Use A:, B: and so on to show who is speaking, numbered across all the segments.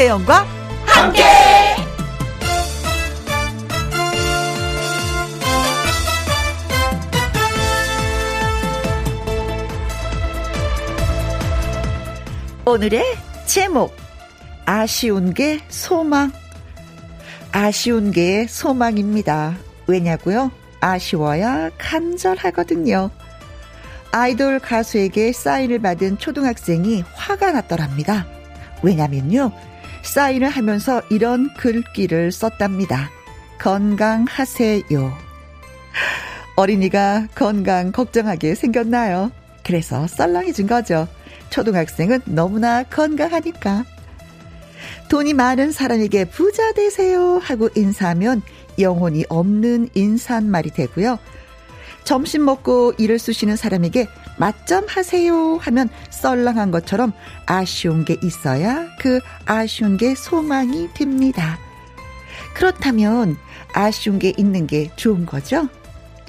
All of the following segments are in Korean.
A: 김혜영과 함께. 오늘의 제목 아쉬운 게 소망 아쉬운 게 소망입니다. 왜냐고요? 아쉬워야 간절하거든요. 아이돌 가수에게 사인을 받은 초등학생이 화가 났더랍니다. 왜냐면요. 사인을 하면서 이런 글귀를 썼답니다. 건강하세요. 어린이가 건강 걱정하게 생겼나요? 그래서 썰렁해진 거죠. 초등학생은 너무나 건강하니까. 돈이 많은 사람에게 부자 되세요 하고 인사하면 영혼이 없는 인사말이 되고요. 점심 먹고 일을 쑤시는 사람에게 맛점 하세요 하면 썰렁한 것처럼 아쉬운 게 있어야 그 아쉬운 게 소망이 됩니다. 그렇다면 아쉬운 게 있는 게 좋은 거죠?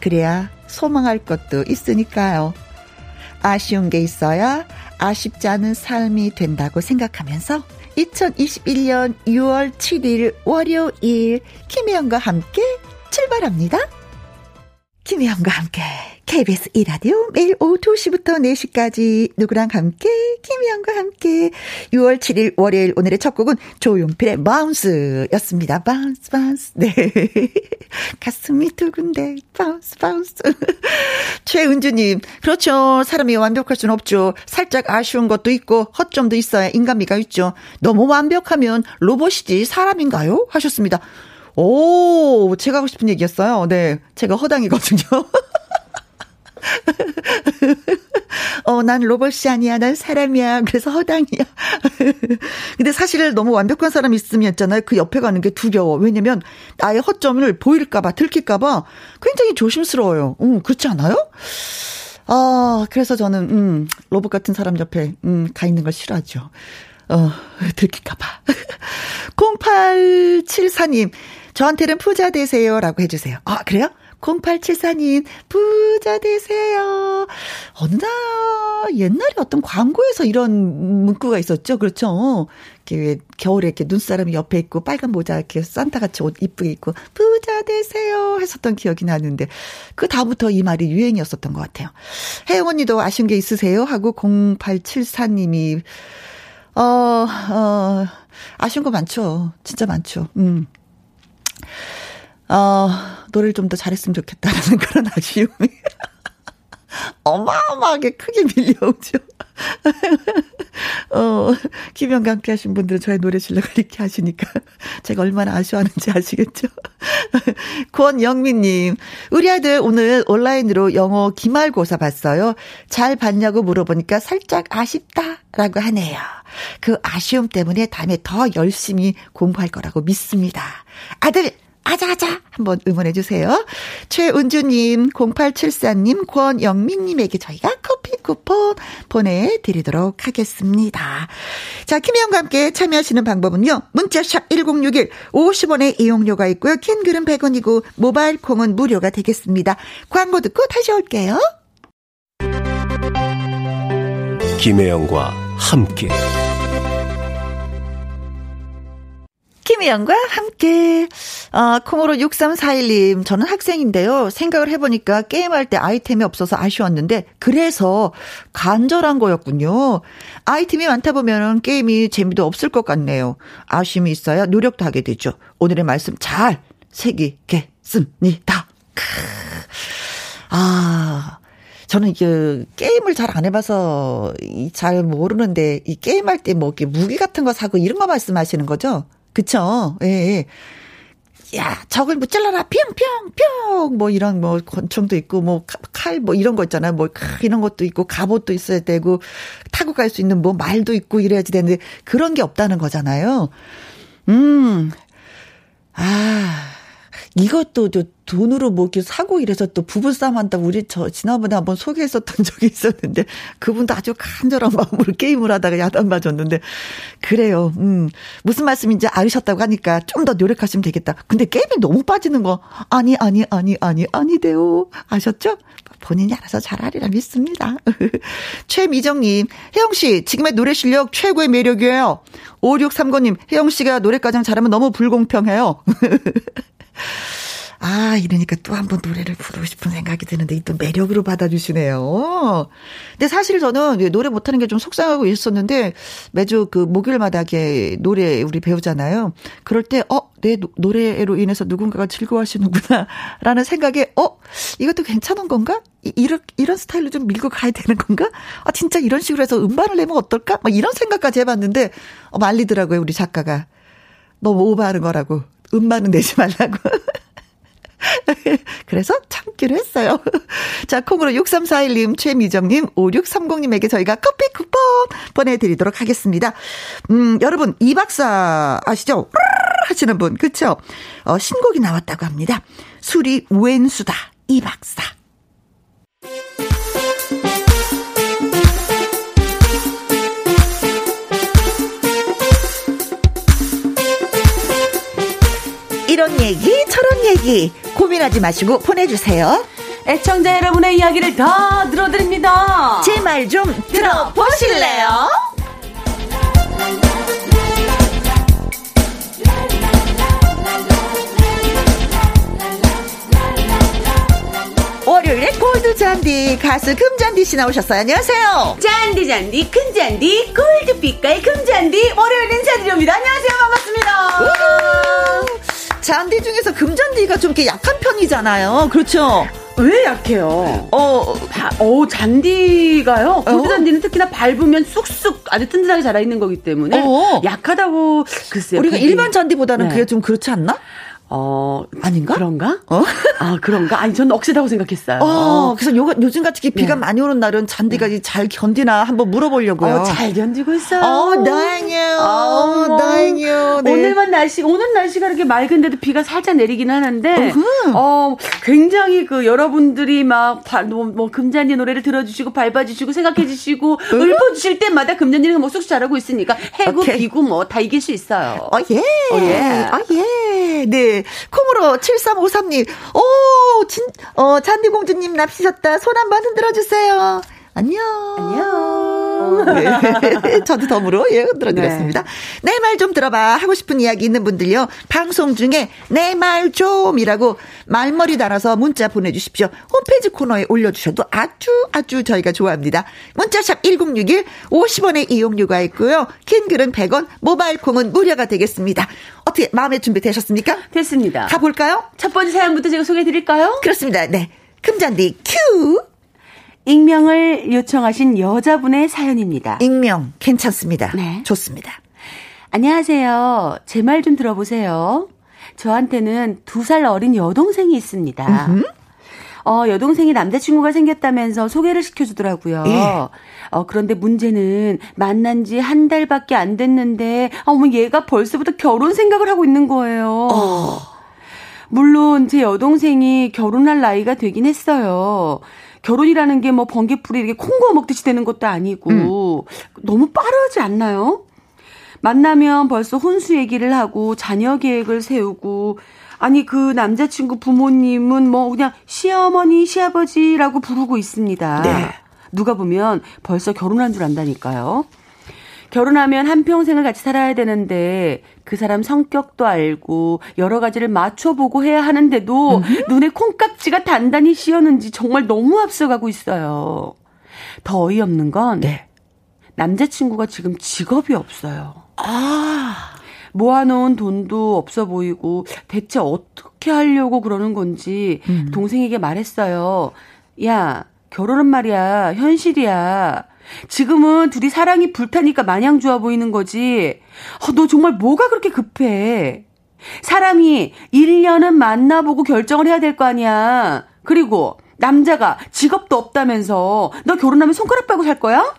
A: 그래야 소망할 것도 있으니까요. 아쉬운 게 있어야 아쉽지 않은 삶이 된다고 생각하면서 2021년 6월 7일 월요일 김혜영과 함께 출발합니다. 김혜영과 함께 KBS 2라디오 매일 오후 2시부터 4시까지 누구랑 함께? 김혜영과 함께. 6월 7일 월요일 오늘의 첫 곡은 조용필의 Bounce였습니다. Bounce Bounce. 네. 가슴이 두근대 Bounce Bounce. 최은주님 그렇죠. 사람이 완벽할 수는 없죠. 살짝 아쉬운 것도 있고 허점도 있어야 인간미가 있죠. 너무 완벽하면 로봇이지 사람인가요? 하셨습니다. 오, 제가 하고 싶은 얘기였어요. 네. 제가 허당이거든요. 어, 난 로봇이 아니야. 난 사람이야. 그래서 허당이야. 근데 사실 너무 완벽한 사람이 있으면 있잖아요. 그 옆에 가는 게 두려워. 왜냐면 나의 허점을 보일까봐, 들킬까봐 굉장히 조심스러워요. 음, 그렇지 않아요? 아, 그래서 저는, 음, 로봇 같은 사람 옆에, 음, 가 있는 걸 싫어하죠. 어, 들킬까봐. 0874님, 저한테는 부자 되세요 라고 해주세요. 아, 그래요? 0874님, 부자 되세요. 언나, 옛날에 어떤 광고에서 이런 문구가 있었죠? 그렇죠? 이렇게 겨울에 이렇게 눈사람이 옆에 있고 빨간 모자 이렇게 산타같이 옷 이쁘게 입고 부자 되세요 했었던 기억이 나는데 그 다음부터 이 말이 유행이었었던 것 같아요. 혜영 언니도 아쉬운 게 있으세요? 하고 0874님이 어, 어, 아쉬운 거 많죠. 진짜 많죠. 음. 어, 노래를 좀 더 잘했으면 좋겠다라는 그런 아쉬움이 어마어마하게 크게 밀려오죠. 어, 김영과 함께 하신 분들은 저의 노래 실력을 이렇게 하시니까 제가 얼마나 아쉬워하는지 아시겠죠? 권영민님, 우리 아들 오늘 온라인으로 영어 기말고사 봤어요. 잘 봤냐고 물어보니까 살짝 아쉽다라고 하네요. 그 아쉬움 때문에 다음에 더 열심히 공부할 거라고 믿습니다. 아들, 아자아자 한번 응원해 주세요. 최은주님, 0874님, 권영민님에게 저희가 커피 쿠폰 보내드리도록 하겠습니다. 자, 김혜영과 함께 참여하시는 방법은요. 문자샵 1061, 50원의 이용료가 있고요. 캔글은 100원이고 모바일 콩은 무료가 되겠습니다. 광고 듣고 다시 올게요.
B: 김혜영과 함께
A: 김혜영과 함께, 어, 콩으로 6341님, 저는 학생인데요. 생각을 해보니까 게임할 때 아이템이 없어서 아쉬웠는데, 그래서 간절한 거였군요. 아이템이 많다 보면은 게임이 재미도 없을 것 같네요. 아쉬움이 있어야 노력도 하게 되죠. 오늘의 말씀 잘 새기겠습니다. 크. 아, 저는 이게 게임을 잘 안 해봐서 잘 모르는데 이 게임할 때 뭐 이렇게 무기 같은 거 사고 이런 거 말씀하시는 거죠? 그쵸? 예, 예. 야, 적을 뭐 잘라라, 뿅, 뿅, 뿅, 뭐 이런 뭐 권총도 있고, 뭐 칼, 뭐 이런 거 있잖아요. 뭐 이런 것도 있고, 갑옷도 있어야 되고, 타고 갈 수 있는 뭐 말도 있고 이래야지 되는데, 그런 게 없다는 거잖아요. 음, 아, 이것도 또 돈으로 뭐 이렇게 사고 이래서 또 부부싸움 한다고 우리 저 지난번에 한번 소개했었던 적이 있었는데 그분도 아주 간절한 마음으로 게임을 하다가 야단 맞았는데 그래요. 음. 무슨 말씀인지 알으셨다고 하니까 좀 더 노력하시면 되겠다. 근데 게임이 너무 빠지는 거 아니 아니 아니 아니 아니돼요. 아셨죠? 본인이 알아서 잘하리라 믿습니다. 최미정님, 혜영씨, 지금의 노래 실력 최고의 매력이에요. 5639님, 혜영씨가 노래 가장 잘하면 너무 불공평해요. 아, 이러니까 또 한 번 노래를 부르고 싶은 생각이 드는데 또 매력으로 받아주시네요. 근데 사실 저는 노래 못하는 게 좀 속상하고 있었는데 매주 그 목요일마다 이렇게 노래 우리 배우잖아요. 그럴 때, 어, 내 노래로 인해서 누군가가 즐거워하시는구나. 라는 생각에, 어, 이것도 괜찮은 건가? 이런, 이런 스타일로 좀 밀고 가야 되는 건가? 아, 진짜 이런 식으로 해서 음반을 내면 어떨까? 막 이런 생각까지 해봤는데, 어, 말리더라고요, 우리 작가가. 너무 오버하는 거라고. 음반은 내지 말라고. 그래서 참기로 했어요. 자, 콩으로 6341님, 최미정님, 5630님에게 저희가 커피 쿠폰 보내드리도록 하겠습니다. 음, 여러분, 이 박사 아시죠? 하시는 분, 그쵸? 어, 신곡이 나왔다고 합니다. 술이 왼수다, 이 박사. 이런 얘기, 저런 얘기 고민하지 마시고 보내주세요.
C: 애청자 여러분의 이야기를 다 들어드립니다.
A: 제 말 좀 들어보실래요? 월요일에 골드 잔디 가수 금잔디 씨 나오셨어요. 안녕하세요.
C: 잔디 잔디 큰 잔디 골드 빛깔 금잔디 월요일 인사드립니다. 안녕하세요.
A: 잔디 중에서 금잔디가 좀 이렇게 약한 편이잖아요. 그렇죠?
C: 왜 약해요? 어, 바, 어 잔디가요. 골드 어? 잔디는 특히나 밟으면 쑥쑥 아주 튼튼하게 자라 있는 거기 때문에 어. 약하다고 글쎄요.
A: 우리가 그게, 일반 잔디보다는 네. 그게 좀 그렇지 않나?
C: 어, 아닌가? 그런가? 어? 아, 그런가? 아니, 저는 억세다고 생각했어요.
A: 어, 그래서 요, 요즘 같이 비가 네. 많이 오는 날은 잔디가 네. 잘 견디나 한번 물어보려고요.
C: 어, 잘 견디고 있어요.
A: 어, 다행이에요. 어, 뭐, 다행이요.
C: 네. 오늘만 날씨, 오늘 날씨가 이렇게 맑은데도 비가 살짝 내리긴 하는데, 어흠. 어, 굉장히 그 여러분들이 막, 뭐, 뭐, 금잔디 노래를 들어주시고, 밟아주시고, 생각해주시고, 읊어주실 때마다 금잔디는 뭐 쑥쑥 잘하고 있으니까, 해고, 오케이. 비고 뭐 다 이길 수 있어요.
A: 어, 예. 어, 예. 어, 예. 네. 콩으로 7353님, 오, 진, 어, 잔디공주님 납치셨다. 손 한번 흔들어 주세요. 안녕.
C: 안녕.
A: 네. 저도 덤으로 예, 들어드렸습니다. 네. 내말 좀 들어봐. 하고 싶은 이야기 있는 분들요. 방송 중에 내 말 좀이라고 말머리 달아서 문자 보내주십시오. 홈페이지 코너에 올려주셔도 아주 아주 저희가 좋아합니다. 문자샵 1061 50원의 이용료가 있고요. 긴 글은 100원, 모바일 콩은 무료가 되겠습니다. 어떻게 마음의 준비 되셨습니까?
C: 됐습니다.
A: 가볼까요?
C: 첫 번째 사연부터 제가 소개해 드릴까요?
A: 그렇습니다. 네. 금잔디 큐!
C: 익명을 요청하신 여자분의 사연입니다.
A: 익명 괜찮습니다. 네. 좋습니다.
C: 안녕하세요. 제 말 좀 들어보세요. 저한테는 두 살 어린 여동생이 있습니다. 음흠. 어, 여동생이 남자친구가 생겼다면서 소개를 시켜주더라고요. 예. 어, 그런데 문제는 만난 지 한 달밖에 안 됐는데, 어머, 얘가 벌써부터 결혼 생각을 하고 있는 거예요. 어. 물론 제 여동생이 결혼할 나이가 되긴 했어요. 결혼이라는 게 뭐 번개풀이 이렇게 콩고 먹듯이 되는 것도 아니고 음. 너무 빠르지 않나요? 만나면 벌써 혼수 얘기를 하고 자녀 계획을 세우고 아니 그 남자친구 부모님은 뭐 그냥 시어머니 시아버지라고 부르고 있습니다. 네. 누가 보면 벌써 결혼한 줄 안다니까요. 결혼하면 한평생을 같이 살아야 되는데 그 사람 성격도 알고 여러 가지를 맞춰보고 해야 하는데도 음흠. 눈에 콩깍지가 단단히 씌었는지 정말 너무 앞서가고 있어요. 더 어이없는 건 네. 남자친구가 지금 직업이 없어요. 아. 모아놓은 돈도 없어 보이고 대체 어떻게 하려고 그러는 건지 음. 동생에게 말했어요. 야, 결혼은 말이야, 현실이야. 지금은 둘이 사랑이 불타니까 마냥 좋아 보이는 거지. 어, 너 정말 뭐가 그렇게 급해? 사람이 1년은 만나보고 결정을 해야 될 거 아니야. 그리고 남자가 직업도 없다면서 너 결혼하면 손가락 빨고 살 거야?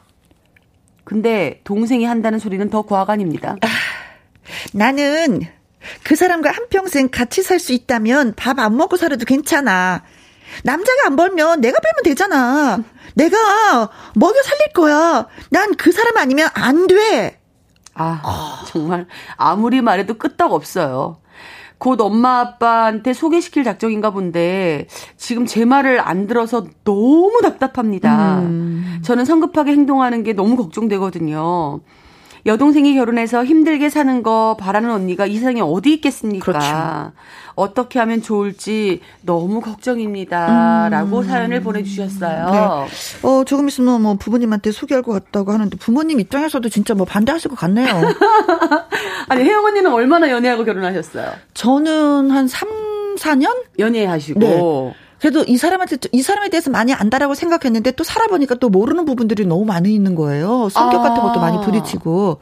C: 근데 동생이 한다는 소리는 더 과학 아닙니다. 아,
A: 나는 그 사람과 한평생 같이 살 수 있다면 밥 안 먹고 살아도 괜찮아. 남자가 안 벌면 내가 벌면 되잖아. 내가 먹여 살릴 거야. 난 그 사람 아니면 안 돼.
C: 아, 정말 아무리 말해도 끄떡 없어요. 곧 엄마 아빠한테 소개시킬 작정인가 본데 지금 제 말을 안 들어서 너무 답답합니다. 음. 저는 성급하게 행동하는 게 너무 걱정되거든요. 여동생이 결혼해서 힘들게 사는 거 바라는 언니가 이 세상에 어디 있겠습니까? 그렇죠. 어떻게 하면 좋을지 너무 걱정입니다. 음. 라고 사연을 보내주셨어요.
A: 네. 어, 조금 있으면 뭐 부모님한테 소개할 것 같다고 하는데 부모님 입장에서도 진짜 뭐 반대하실 것 같네요.
C: 아니, 혜영 언니는 얼마나 연애하고 결혼하셨어요?
A: 저는 한 3, 4년?
C: 연애하시고. 네.
A: 그래도 이 사람한테 이 사람에 대해서 많이 안다라고 생각했는데 또 살아보니까 또 모르는 부분들이 너무 많이 있는 거예요. 성격 아. 같은 것도 많이 부딪히고.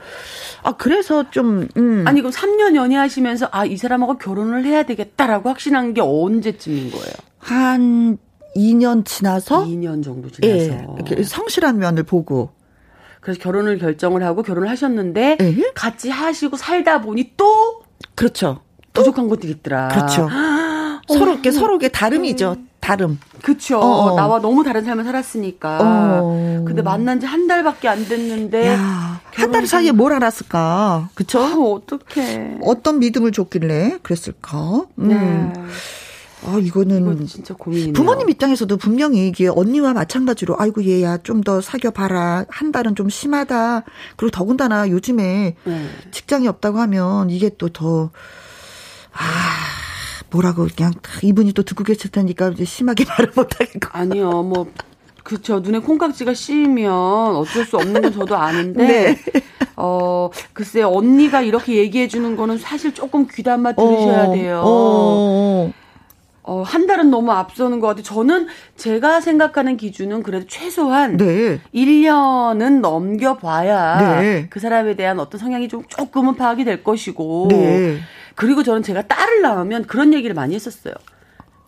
A: 아 그래서 좀 음.
C: 아니 그럼 3년 연애하시면서 아 이 사람하고 결혼을 해야 되겠다라고 확신한 게 언제쯤인 거예요?
A: 한 2년 지나서
C: 2년 정도 지나서
A: 예, 성실한 면을 보고
C: 그래서 결혼을 결정을 하고 결혼을 하셨는데 에? 예? 같이 하시고 살다 보니 또
A: 그렇죠.
C: 부족한 것들이 있더라.
A: 그렇죠. 서로게 서로게 다름이죠. 음. 다름.
C: 그쵸. 어, 어. 나와 너무 다른 삶을 살았으니까. 어. 근데 만난 지 한 달밖에 안 됐는데.
A: 한 달 사이에 뭘 알았을까? 그쵸?
C: 아, 어떡해.
A: 어떤 믿음을 줬길래 그랬을까? 음. 네. 아, 이거는
C: 진짜 고민이네요.
A: 부모님 입장에서도 분명히 이게 언니와 마찬가지로 아이고 얘야 좀 더 사겨 봐라. 한 달은 좀 심하다. 그리고 더군다나 요즘에 네. 직장이 없다고 하면 이게 또 더 아, 뭐라고 그냥 이분이 또 듣고 계실 테니까 이제 심하게 말을 못하겠고.
C: 아니요, 뭐 그쵸 눈에 콩깍지가 씌이면 어쩔 수 없는 건 저도 아는데. 네. 어 글쎄 언니가 이렇게 얘기해 주는 거는 사실 조금 귀담아 들으셔야 어, 돼요. 어, 어, 한 달은 너무 앞서는 것 같아요. 저는 제가 생각하는 기준은 그래도 최소한 네. 1년은 넘겨봐야 네. 그 사람에 대한 어떤 성향이 좀 조금은 파악이 될 것이고 네. 그리고 저는 제가 딸을 낳으면 그런 얘기를 많이 했었어요.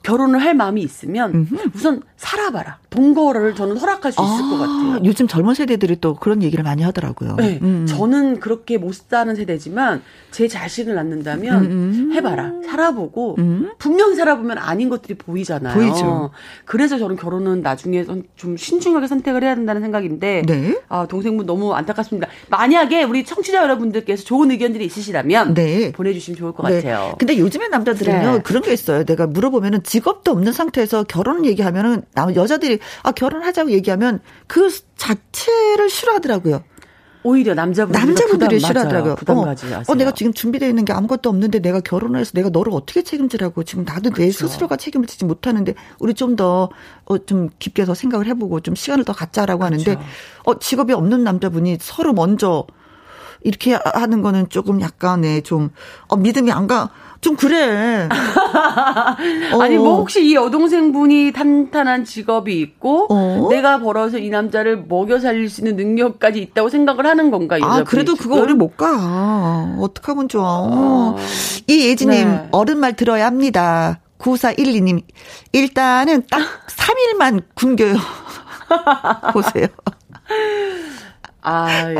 C: 결혼을 할 마음이 있으면 음흠. 우선 살아봐라. 동거를 저는 허락할 수 있을 아, 것 같아요.
A: 요즘 젊은 세대들이 또 그런 얘기를 많이 하더라고요.
C: 네. 음. 저는 그렇게 못 사는 세대지만 제 자식을 낳는다면 음. 해봐라. 살아보고 음. 분명히 살아보면 아닌 것들이 보이잖아요. 보이죠. 그래서 저는 결혼은 나중에 좀 신중하게 선택을 해야 된다는 생각인데 네. 아, 동생분 너무 안타깝습니다. 만약에 우리 청취자 여러분들께서 좋은 의견들이 있으시다면 네. 보내주시면 좋을 것 네. 같아요.
A: 근데 요즘에 남자들은요 네. 그런 게 있어요. 내가 물어보면은 직업도 없는 상태에서 결혼 얘기하면은 여자들이 아 결혼하자고 얘기하면 그 자체를 싫어하더라고요.
C: 오히려 남자분들
A: 남자분들이 싫어하더라고요. 부담 어, 어, 내가 지금 준비되어 있는 게 아무것도 없는데 내가 결혼을 해서 내가 너를 어떻게 책임지라고 지금 나도 그렇죠. 내 스스로가 책임을 지지 못하는데 우리 좀더 어, 좀 깊게 더 생각을 해보고 좀 시간을 더 갖자라고 그렇죠. 하는데 어 직업이 없는 남자분이 서로 먼저 이렇게 하는 거는 조금 약간의 좀 어, 믿음이 안 가. 좀 그래.
C: 아니 뭐 어. 혹시 이 여동생분이 탄탄한 직업이 있고 어? 내가 벌어서 이 남자를 먹여 살릴 수 있는 능력까지 있다고 생각을 하는 건가?
A: 아 그래도 지금? 그거 우리 못 가. 어떡하면 좋아. 어. 이 예지님 네. 어른 말 들어야 합니다. 9412님 일단은 딱 3일만 굶겨요. 보세요.
C: 아,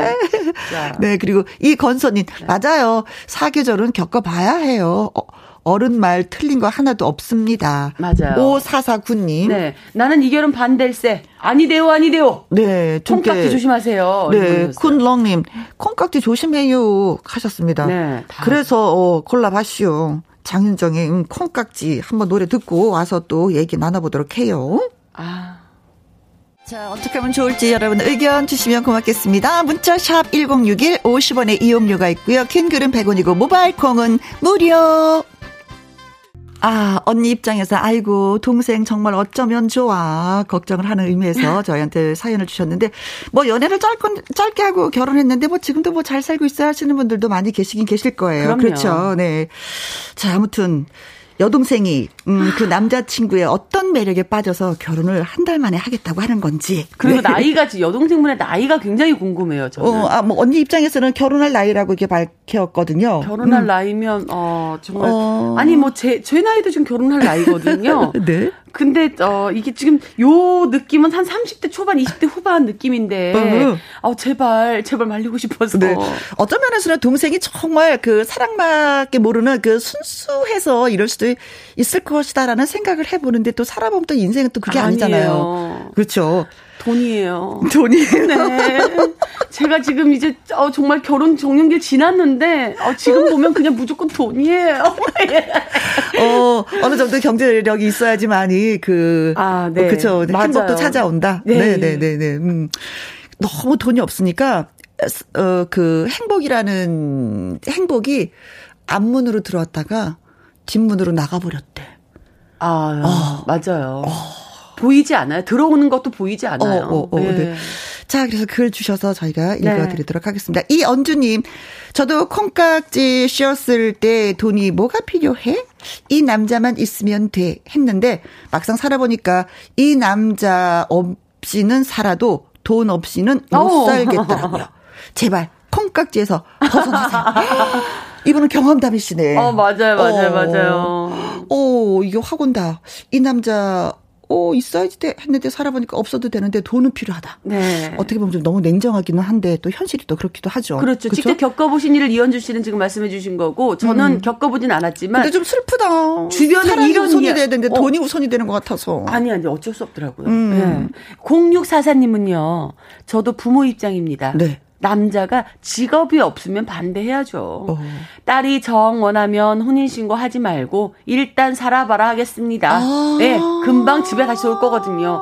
A: 네, 그리고 이 건선님, 네. 맞아요. 사계절은 겪어봐야 해요. 어, 어른 말 틀린 거 하나도 없습니다.
C: 맞아요.
A: 5449님.
C: 네. 나는 이 결혼 반댈세. 아니대요, 아니대요.
A: 네.
C: 콩깍지 조심하세요.
A: 네. 쿤렁님, 콩깍지 조심해요. 하셨습니다. 네. 그래서, 어, 콜라보시오. 장윤정의 음, 콩깍지 한번 노래 듣고 와서 또 얘기 나눠보도록 해요. 아. 자, 어떻게 하면 좋을지 여러분 의견 주시면 고맙겠습니다. 문자 샵 1061, 50원의 이용료가 있고요. 킹글은 100원이고 모바일 콩은 무료. 아, 언니 입장에서 아이고 동생 정말 어쩌면 좋아 걱정을 하는 의미에서 저희한테 사연을 주셨는데 뭐 연애를 짧고 짧게 하고 결혼했는데 뭐 지금도 뭐 잘 살고 있어 하시는 분들도 많이 계시긴 계실 거예요. 그럼요. 그렇죠. 네. 자, 아무튼 여동생이 음, 그 남자친구의 어떤 매력에 빠져서 결혼을 한 달 만에 하겠다고 하는 건지.
C: 그리고 네. 나이가 여동생분의 나이가 굉장히 궁금해요. 저는.
A: 어, 아, 뭐 언니 입장에서는 결혼할 나이라고 이렇게 밝혔거든요.
C: 결혼할 음. 나이면 어 정말 어... 아니 뭐제제 나이도 지금 결혼할 나이거든요.
A: 네.
C: 근데 어 이게 지금 요 느낌은 한 30대 초반, 20대 후반 느낌인데 어, 어 제발 제발 말리고 싶어서. 네.
A: 어떤 면에서는 동생이 정말 그 사랑밖에 모르는 그 순수해서 이럴 수도 있을 것이다라는 생각을 해보는데 또 살아보면 또 인생은 또 그게. 아니잖아요. 그렇죠.
C: 돈이에요.
A: 돈이에요.
C: 네. 제가 지금 이제 어, 정말 결혼 정년기 지났는데 어, 지금 보면 그냥 무조건 돈이에요.
A: 어, 어느 정도 경제력이 있어야지만이 그 아, 네. 어, 그쵸 행복도 찾아온다. 네, 네, 네, 네. 음. 너무 돈이 없으니까 어, 그 행복이라는 행복이 앞문으로 들어왔다가 뒷문으로 나가버렸대.
C: 아, 어. 맞아요. 어. 보이지 않아요. 들어오는 것도 보이지 않아요. 어, 어, 어, 네. 네.
A: 자, 그래서 글 주셔서 저희가 네. 읽어드리도록 하겠습니다. 이언주님, 저도 콩깍지 씌었을 때 돈이 뭐가 필요해? 이 남자만 있으면 돼. 했는데 막상 살아보니까 이 남자 없이는 살아도 돈 없이는 못 오. 살겠더라고요. 제발 콩깍지에서 벗어나세요. 이분은 경험담이시네.
C: 어, 맞아요, 맞아요, 어. 맞아요.
A: 오, 이게 확 온다. 이 남자 어, 있어야지 돼 했는데 살아보니까 없어도 되는데 돈은 필요하다. 네. 어떻게 보면 좀 너무 냉정하기는 한데 또 현실이 또 그렇기도 하죠.
C: 그렇죠. 그렇죠? 직접 겪어보신 일을 이현주 씨는 지금 말씀해 주신 거고 저는 음. 겪어보진 않았지만.
A: 근데 좀 슬프다. 주변에 이런 우선이 돼야 되는데 어. 돈이 우선이 되는 것 같아서.
C: 아니, 아니, 어쩔 수 없더라고요. 음. 네. 0644님은요, 저도 부모 입장입니다. 네. 남자가 직업이 없으면 반대해야죠. 어. 딸이 정 원하면 혼인신고 하지 말고 일단 살아봐라 하겠습니다. 아. 네, 금방 집에 다시 올 거거든요.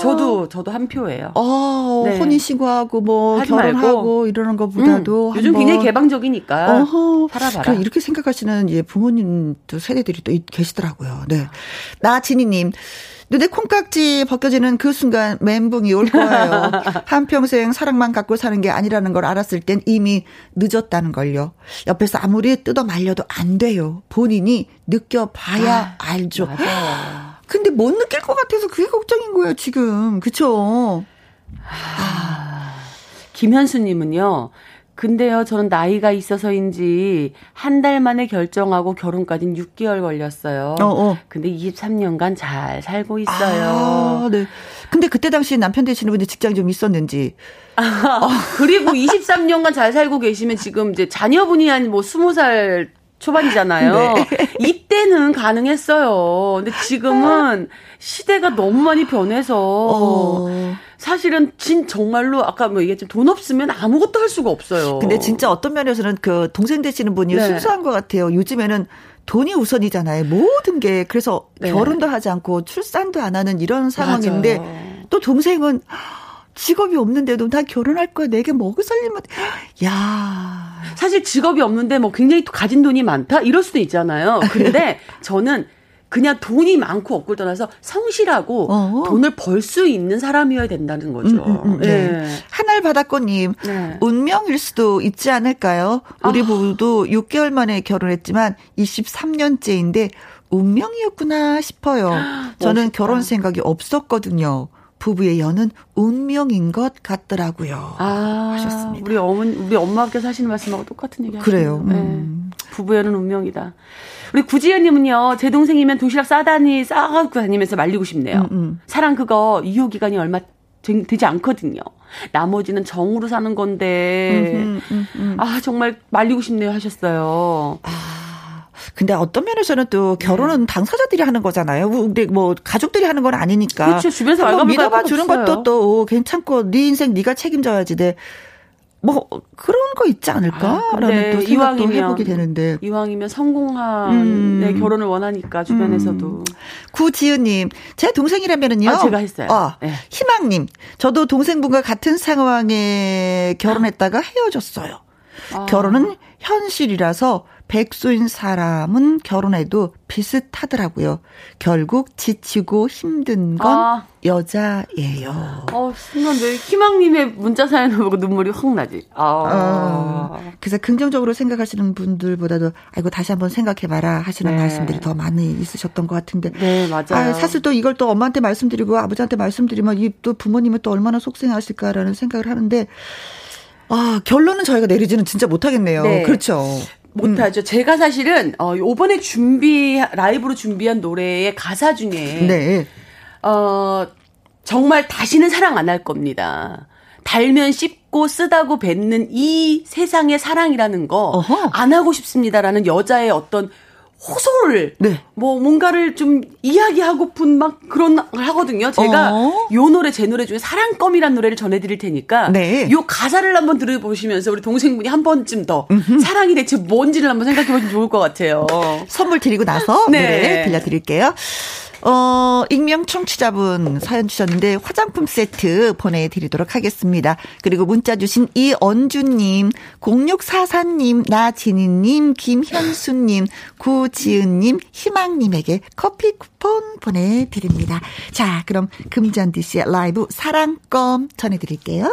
C: 저도 저도 한 표예요.
A: 어, 네. 혼인 신고하고 뭐 결혼하고 말고. 이러는 것보다도
C: 음, 요즘 굉장히 개방적이니까 어허, 살아봐라.
A: 이렇게 생각하시는 예 부모님도 세대들이 또 계시더라고요. 네, 나진희님 눈에 콩깍지 벗겨지는 그 순간 멘붕이 올 거예요. 한평생 사랑만 갖고 사는 게 아니라는 걸 알았을 땐 이미 늦었다는 걸요. 옆에서 아무리 뜯어 말려도 안 돼요. 본인이 느껴봐야 아, 알죠. 맞아. 근데 못 느낄 것 같아서 그게 걱정인 거예요, 지금. 그쵸?
C: 아, 김현수님은요, 근데요, 저는 나이가 있어서인지 한 달 만에 결정하고 결혼까지는 6개월 걸렸어요. 어, 어. 근데 23년간 잘 살고 있어요.
A: 아, 네. 근데 그때 당시 남편 되시는 분이 직장 좀 있었는지.
C: 아, 그리고 23년간 잘 살고 계시면 지금 이제 자녀분이 한 뭐 20살 초반이잖아요. 네. 이때는 가능했어요. 근데 지금은 시대가 너무 많이 변해서 어. 사실은 진 정말로 아까 뭐 얘기했지만 돈 없으면 아무것도 할 수가 없어요.
A: 근데 진짜 어떤 면에서는 그 동생 되시는 분이 네. 순수한 것 같아요. 요즘에는 돈이 우선이잖아요. 모든 게 그래서 네. 결혼도 하지 않고 출산도 안 하는 이런 상황인데 맞아요. 또 동생은 직업이 없는데도 나 결혼할 거야. 내게 먹을 살림은 야.
C: 사실 직업이 없는데 뭐 굉장히 가진 돈이 많다 이럴 수도 있잖아요. 근데 저는 그냥 돈이 많고 없고 떠나서 성실하고 어. 돈을 벌 수 있는 사람이어야 된다는 거죠. 음, 음, 음, 네.
A: 네. 하늘 바닷꽃님 네. 운명일 수도 있지 않을까요? 우리 아. 부부도 6개월 만에 결혼했지만 23년째인데 운명이었구나 싶어요. 저는 멋있다. 결혼 생각이 없었거든요. 부부의 연은 운명인 것 같더라고요. 아, 하셨습니다.
C: 우리 어머니, 우리 엄마께서 하시는 말씀하고 똑같은 얘기
A: 그래요. 음.
C: 네. 부부의 연은 운명이다. 우리 구지연님은요, 제 동생이면 도시락 싸다니 싸갖고 다니면서 말리고 싶네요. 음, 음. 사랑 그거 유효 기간이 얼마 되 지 않거든요. 나머지는 정으로 사는 건데, 음, 음, 음, 아, 정말 말리고 싶네요 하셨어요. 아.
A: 근데 어떤 면에서는 또 결혼은 네. 당사자들이 하는 거잖아요. 근데 뭐 가족들이 하는 건 아니니까.
C: 그렇죠. 주변에서 말가
A: 믿어봐 주는 것도 또 괜찮고 네 인생 네가 책임져야지. 네. 뭐 그런 거 있지 않을까라는 아, 네. 또 생각도 이왕이면, 해보게 되는데
C: 이왕이면 성공한 음. 네, 결혼을 원하니까 주변에서도 음.
A: 구지은님 제 동생이라면은요
C: 아, 제가 했어요 어,
A: 네. 희망님 저도 동생분과 같은 상황에 결혼했다가 헤어졌어요 아. 결혼은 현실이라서 백수인 사람은 결혼해도 비슷하더라고요. 결국 지치고 힘든 건 아. 여자예요.
D: 어, 순간 내 희망님의 문자 사연을 보고 눈물이 확 나지. 아.
A: 어, 그래서 긍정적으로 생각하시는 분들보다도 아이고 다시 한번 생각해봐라 하시는 네. 말씀들이 더 많이 있으셨던 것 같은데.
D: 네, 맞아요. 아,
A: 사실 또 이걸 또 엄마한테 말씀드리고 아버지한테 말씀드리면 이 또 부모님은 또 얼마나 속상하실까라는 생각을 하는데 아, 결론은 저희가 내리지는 진짜 못하겠네요. 네. 그렇죠.
D: 못하죠. 음. 제가 사실은 어 요번에 준비 라이브로 준비한 노래의 가사 중에 네. 어 정말 다시는 사랑 안 할 겁니다. 달면 씹고 쓰다고 뱉는 이 세상의 사랑이라는 거 안 하고 싶습니다라는 여자의 어떤 호소를 네. 뭐 뭔가를 좀 이야기하고픈 막 그런 걸 하거든요. 제가 어? 요 노래 제 노래 중에 사랑껌이란 노래를 전해드릴 테니까 네. 요 가사를 한번 들어보시면서 우리 동생분이 한 번쯤 더 음흠. 사랑이 대체 뭔지를 한번 생각해보시면 좋을 것 같아요.
A: 선물 드리고 나서 네. 노래 들려드릴게요. 어, 익명 청취자분 사연 주셨는데 화장품 세트 보내드리도록 하겠습니다. 그리고 문자 주신 이언주님, 0644님, 나진희님, 김현수님, 구지은님, 희망님에게 커피 쿠폰 보내드립니다. 자, 그럼 금잔디 씨의 라이브 사랑껌 전해드릴게요.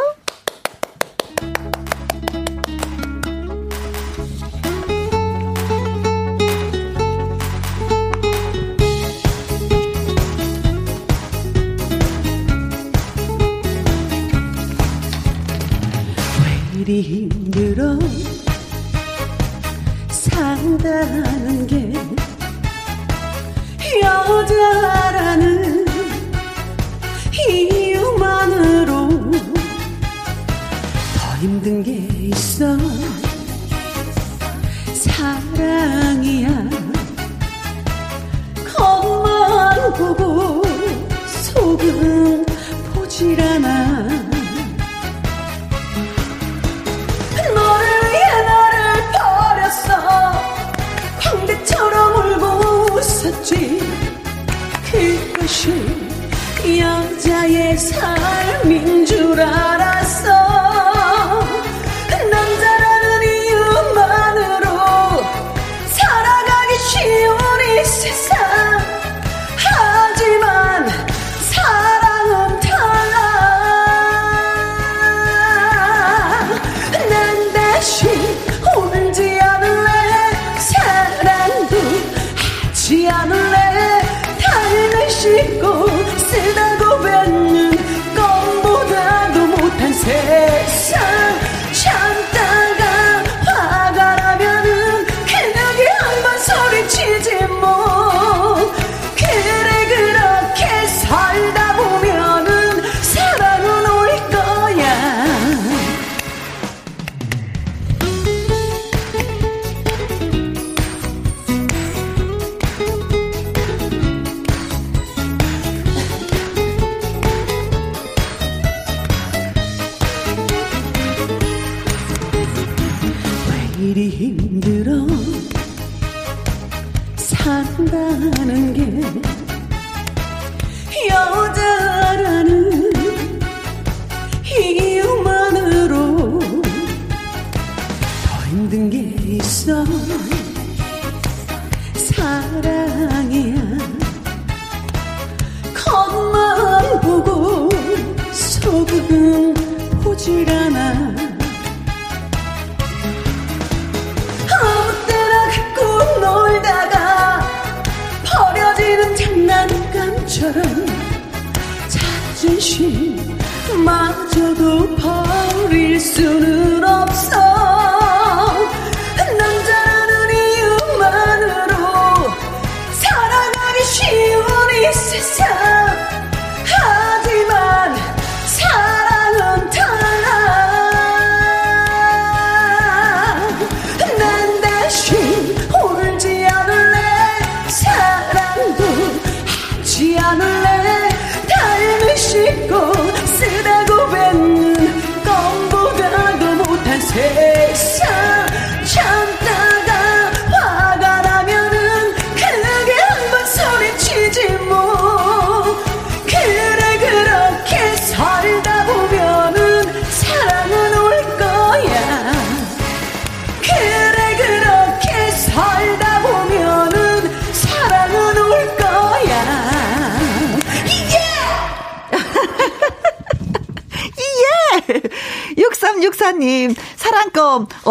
C: 산 그것이 여자의 삶 이리 힘들어. 산다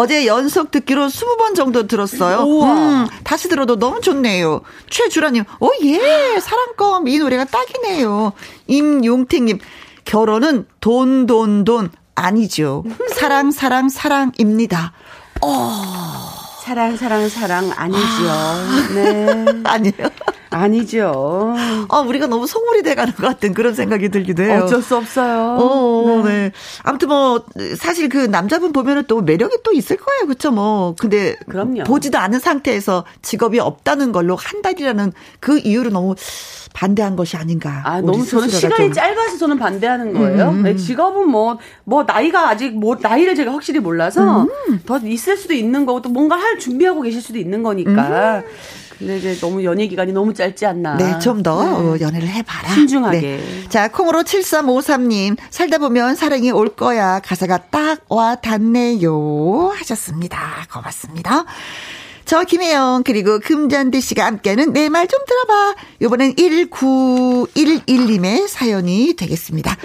A: 어제 연속 듣기로 20번 정도 들었어요. 음, 다시 들어도 너무 좋네요. 최주라님, 오, 어, 예, 사랑껌, 이 노래가 딱이네요. 임용택님, 결혼은 돈, 돈, 돈, 아니죠. 사랑, 사랑, 사랑입니다. 어.
C: 사랑, 사랑, 사랑 아니죠. 아. 네.
A: 아니에요.
C: 아니죠.
A: 아, 우리가 너무 속물이 돼가는 것 같은 그런 생각이 들기도 해요.
C: 어쩔 수 없어요.
A: 어, 네. 네. 아무튼 뭐, 사실 그 남자분 보면은 또 매력이 또 있을 거예요. 그쵸, 뭐. 근데.
C: 그럼요.
A: 보지도 않은 상태에서 직업이 없다는 걸로 한 달이라는 그 이유로 너무 반대한 것이 아닌가.
C: 아, 너무 저는 시간이 좀. 짧아서 저는 반대하는 거예요. 음. 네, 직업은 뭐, 뭐, 나이가 아직 뭐, 나이를 제가 확실히 몰라서 음. 더 있을 수도 있는 거고 또 뭔가 할 준비하고 계실 수도 있는 거니까. 음. 근데 이제 너무 연애 기간이 너무 짧지 않나.
A: 네, 좀더 네. 어, 연애를 해봐라.
C: 신중하게.
A: 네. 자, 콩으로 7353님, 살다 보면 사랑이 올 거야. 가사가 딱 와 닿네요. 하셨습니다. 고맙습니다. 저 김혜영 그리고 금잔디 씨가 함께하는 내 말 좀 들어봐. 이번엔 1911님의 사연이 되겠습니다.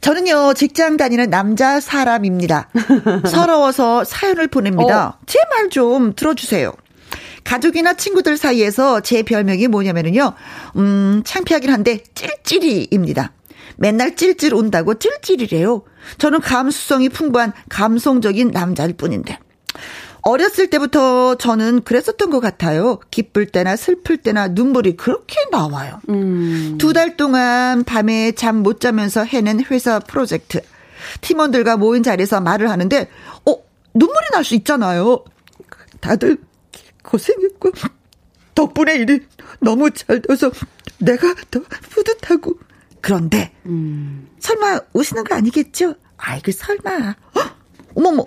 A: 저는요, 직장 다니는 남자 사람입니다. 서러워서 사연을 보냅니다. 어. 제말 좀 들어주세요. 가족이나 친구들 사이에서 제 별명이 뭐냐면은요, 음, 창피하긴 한데, 찔찔이입니다. 맨날 찔찔 온다고 찔찔이래요. 저는 감수성이 풍부한 감성적인 남자일 뿐인데. 어렸을 때부터 저는 그랬었던 것 같아요. 기쁠 때나 슬플 때나 눈물이 그렇게 나와요. 음. 두달 동안 밤에 잠 못 자면서 해낸 회사 프로젝트. 팀원들과 모인 자리에서 말을 하는데, 어, 눈물이 날 수 있잖아요. 다들 고생했고, 덕분에 일이 너무 잘 돼서 내가 더 뿌듯하고. 그런데, 음. 설마 우시는 거 아니겠죠? 아이고, 설마. 어? 어머머,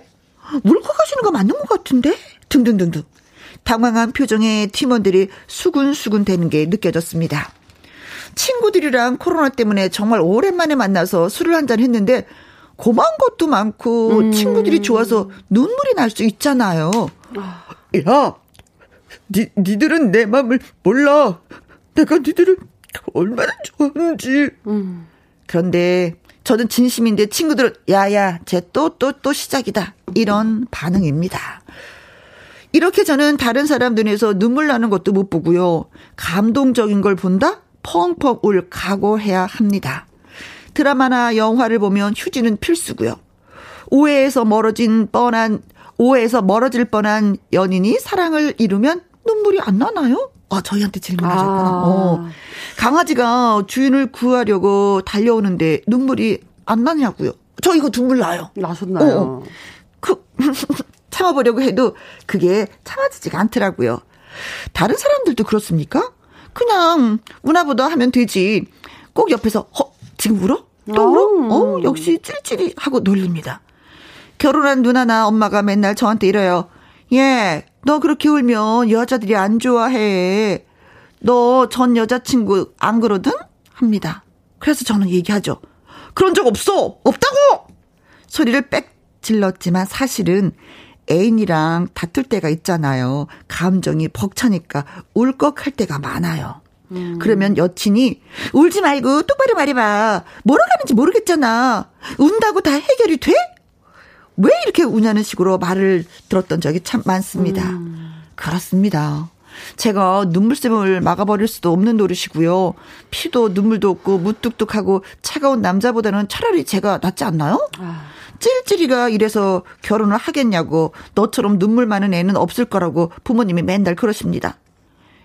A: 울컥하시는 거 맞는 것 같은데? 등등등등. 당황한 표정의 팀원들이 수군수군 되는 게 느껴졌습니다. 친구들이랑 코로나 때문에 정말 오랜만에 만나서 술을 한잔 했는데 고마운 것도 많고 음. 친구들이 좋아서 눈물이 날 수 있잖아요. 야, 니, 니들은 내 마음을 몰라. 내가 니들을 얼마나 좋아하는지. 음. 그런데 저는 진심인데 친구들은 야야 쟤 또 또 또 시작이다 이런 반응입니다. 이렇게 저는 다른 사람 눈에서 눈물 나는 것도 못 보고요. 감동적인 걸 본다? 펑펑 울 각오해야 합니다. 드라마나 영화를 보면 휴지는 필수고요. 오해에서 멀어진 뻔한 오해에서 멀어질 뻔한 연인이 사랑을 이루면 눈물이 안 나나요? 아, 저희한테 질문하셨구나. 아. 어. 강아지가 주인을 구하려고 달려오는데 눈물이 안 나냐고요. 저 이거 눈물 나요.
C: 나셨나요? 어. 어.
A: 그, 참아보려고 해도 그게 참아지지가 않더라고요. 다른 사람들도 그렇습니까? 그냥 우나보다 하면 되지. 꼭 옆에서 어 지금 울어? 또 울어? 어 역시 찔찔이 하고 놀립니다. 결혼한 누나나 엄마가 맨날 저한테 이래요. 예, 너 그렇게 울면 여자들이 안 좋아해. 너 전 여자친구 안 그러든? 합니다. 그래서 저는 얘기하죠. 그런 적 없어! 없다고! 소리를 빽 질렀지만 사실은 애인이랑 다툴 때가 있잖아요. 감정이 벅차니까 울컥할 때가 많아요. 음. 그러면 여친이 울지 말고 똑바로 말해봐. 뭐라 가는지 모르겠잖아. 운다고 다 해결이 돼? 왜 이렇게 우냐는 식으로 말을 들었던 적이 참 많습니다. 음. 그렇습니다. 제가 눈물샘을 막아버릴 수도 없는 노릇이고요. 피도 눈물도 없고 무뚝뚝하고 차가운 남자보다는 차라리 제가 낫지 않나요? 아. 찔찔이가 이래서 결혼을 하겠냐고 너처럼 눈물 많은 애는 없을 거라고 부모님이 맨날 그러십니다.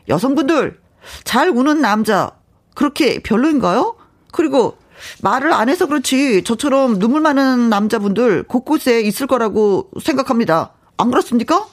A: 여성분들 잘 우는 남자 그렇게 별로인가요? 그리고 말을 안 해서 그렇지 저처럼 눈물 많은 남자분들 곳곳에 있을 거라고 생각합니다. 안 그렇습니까?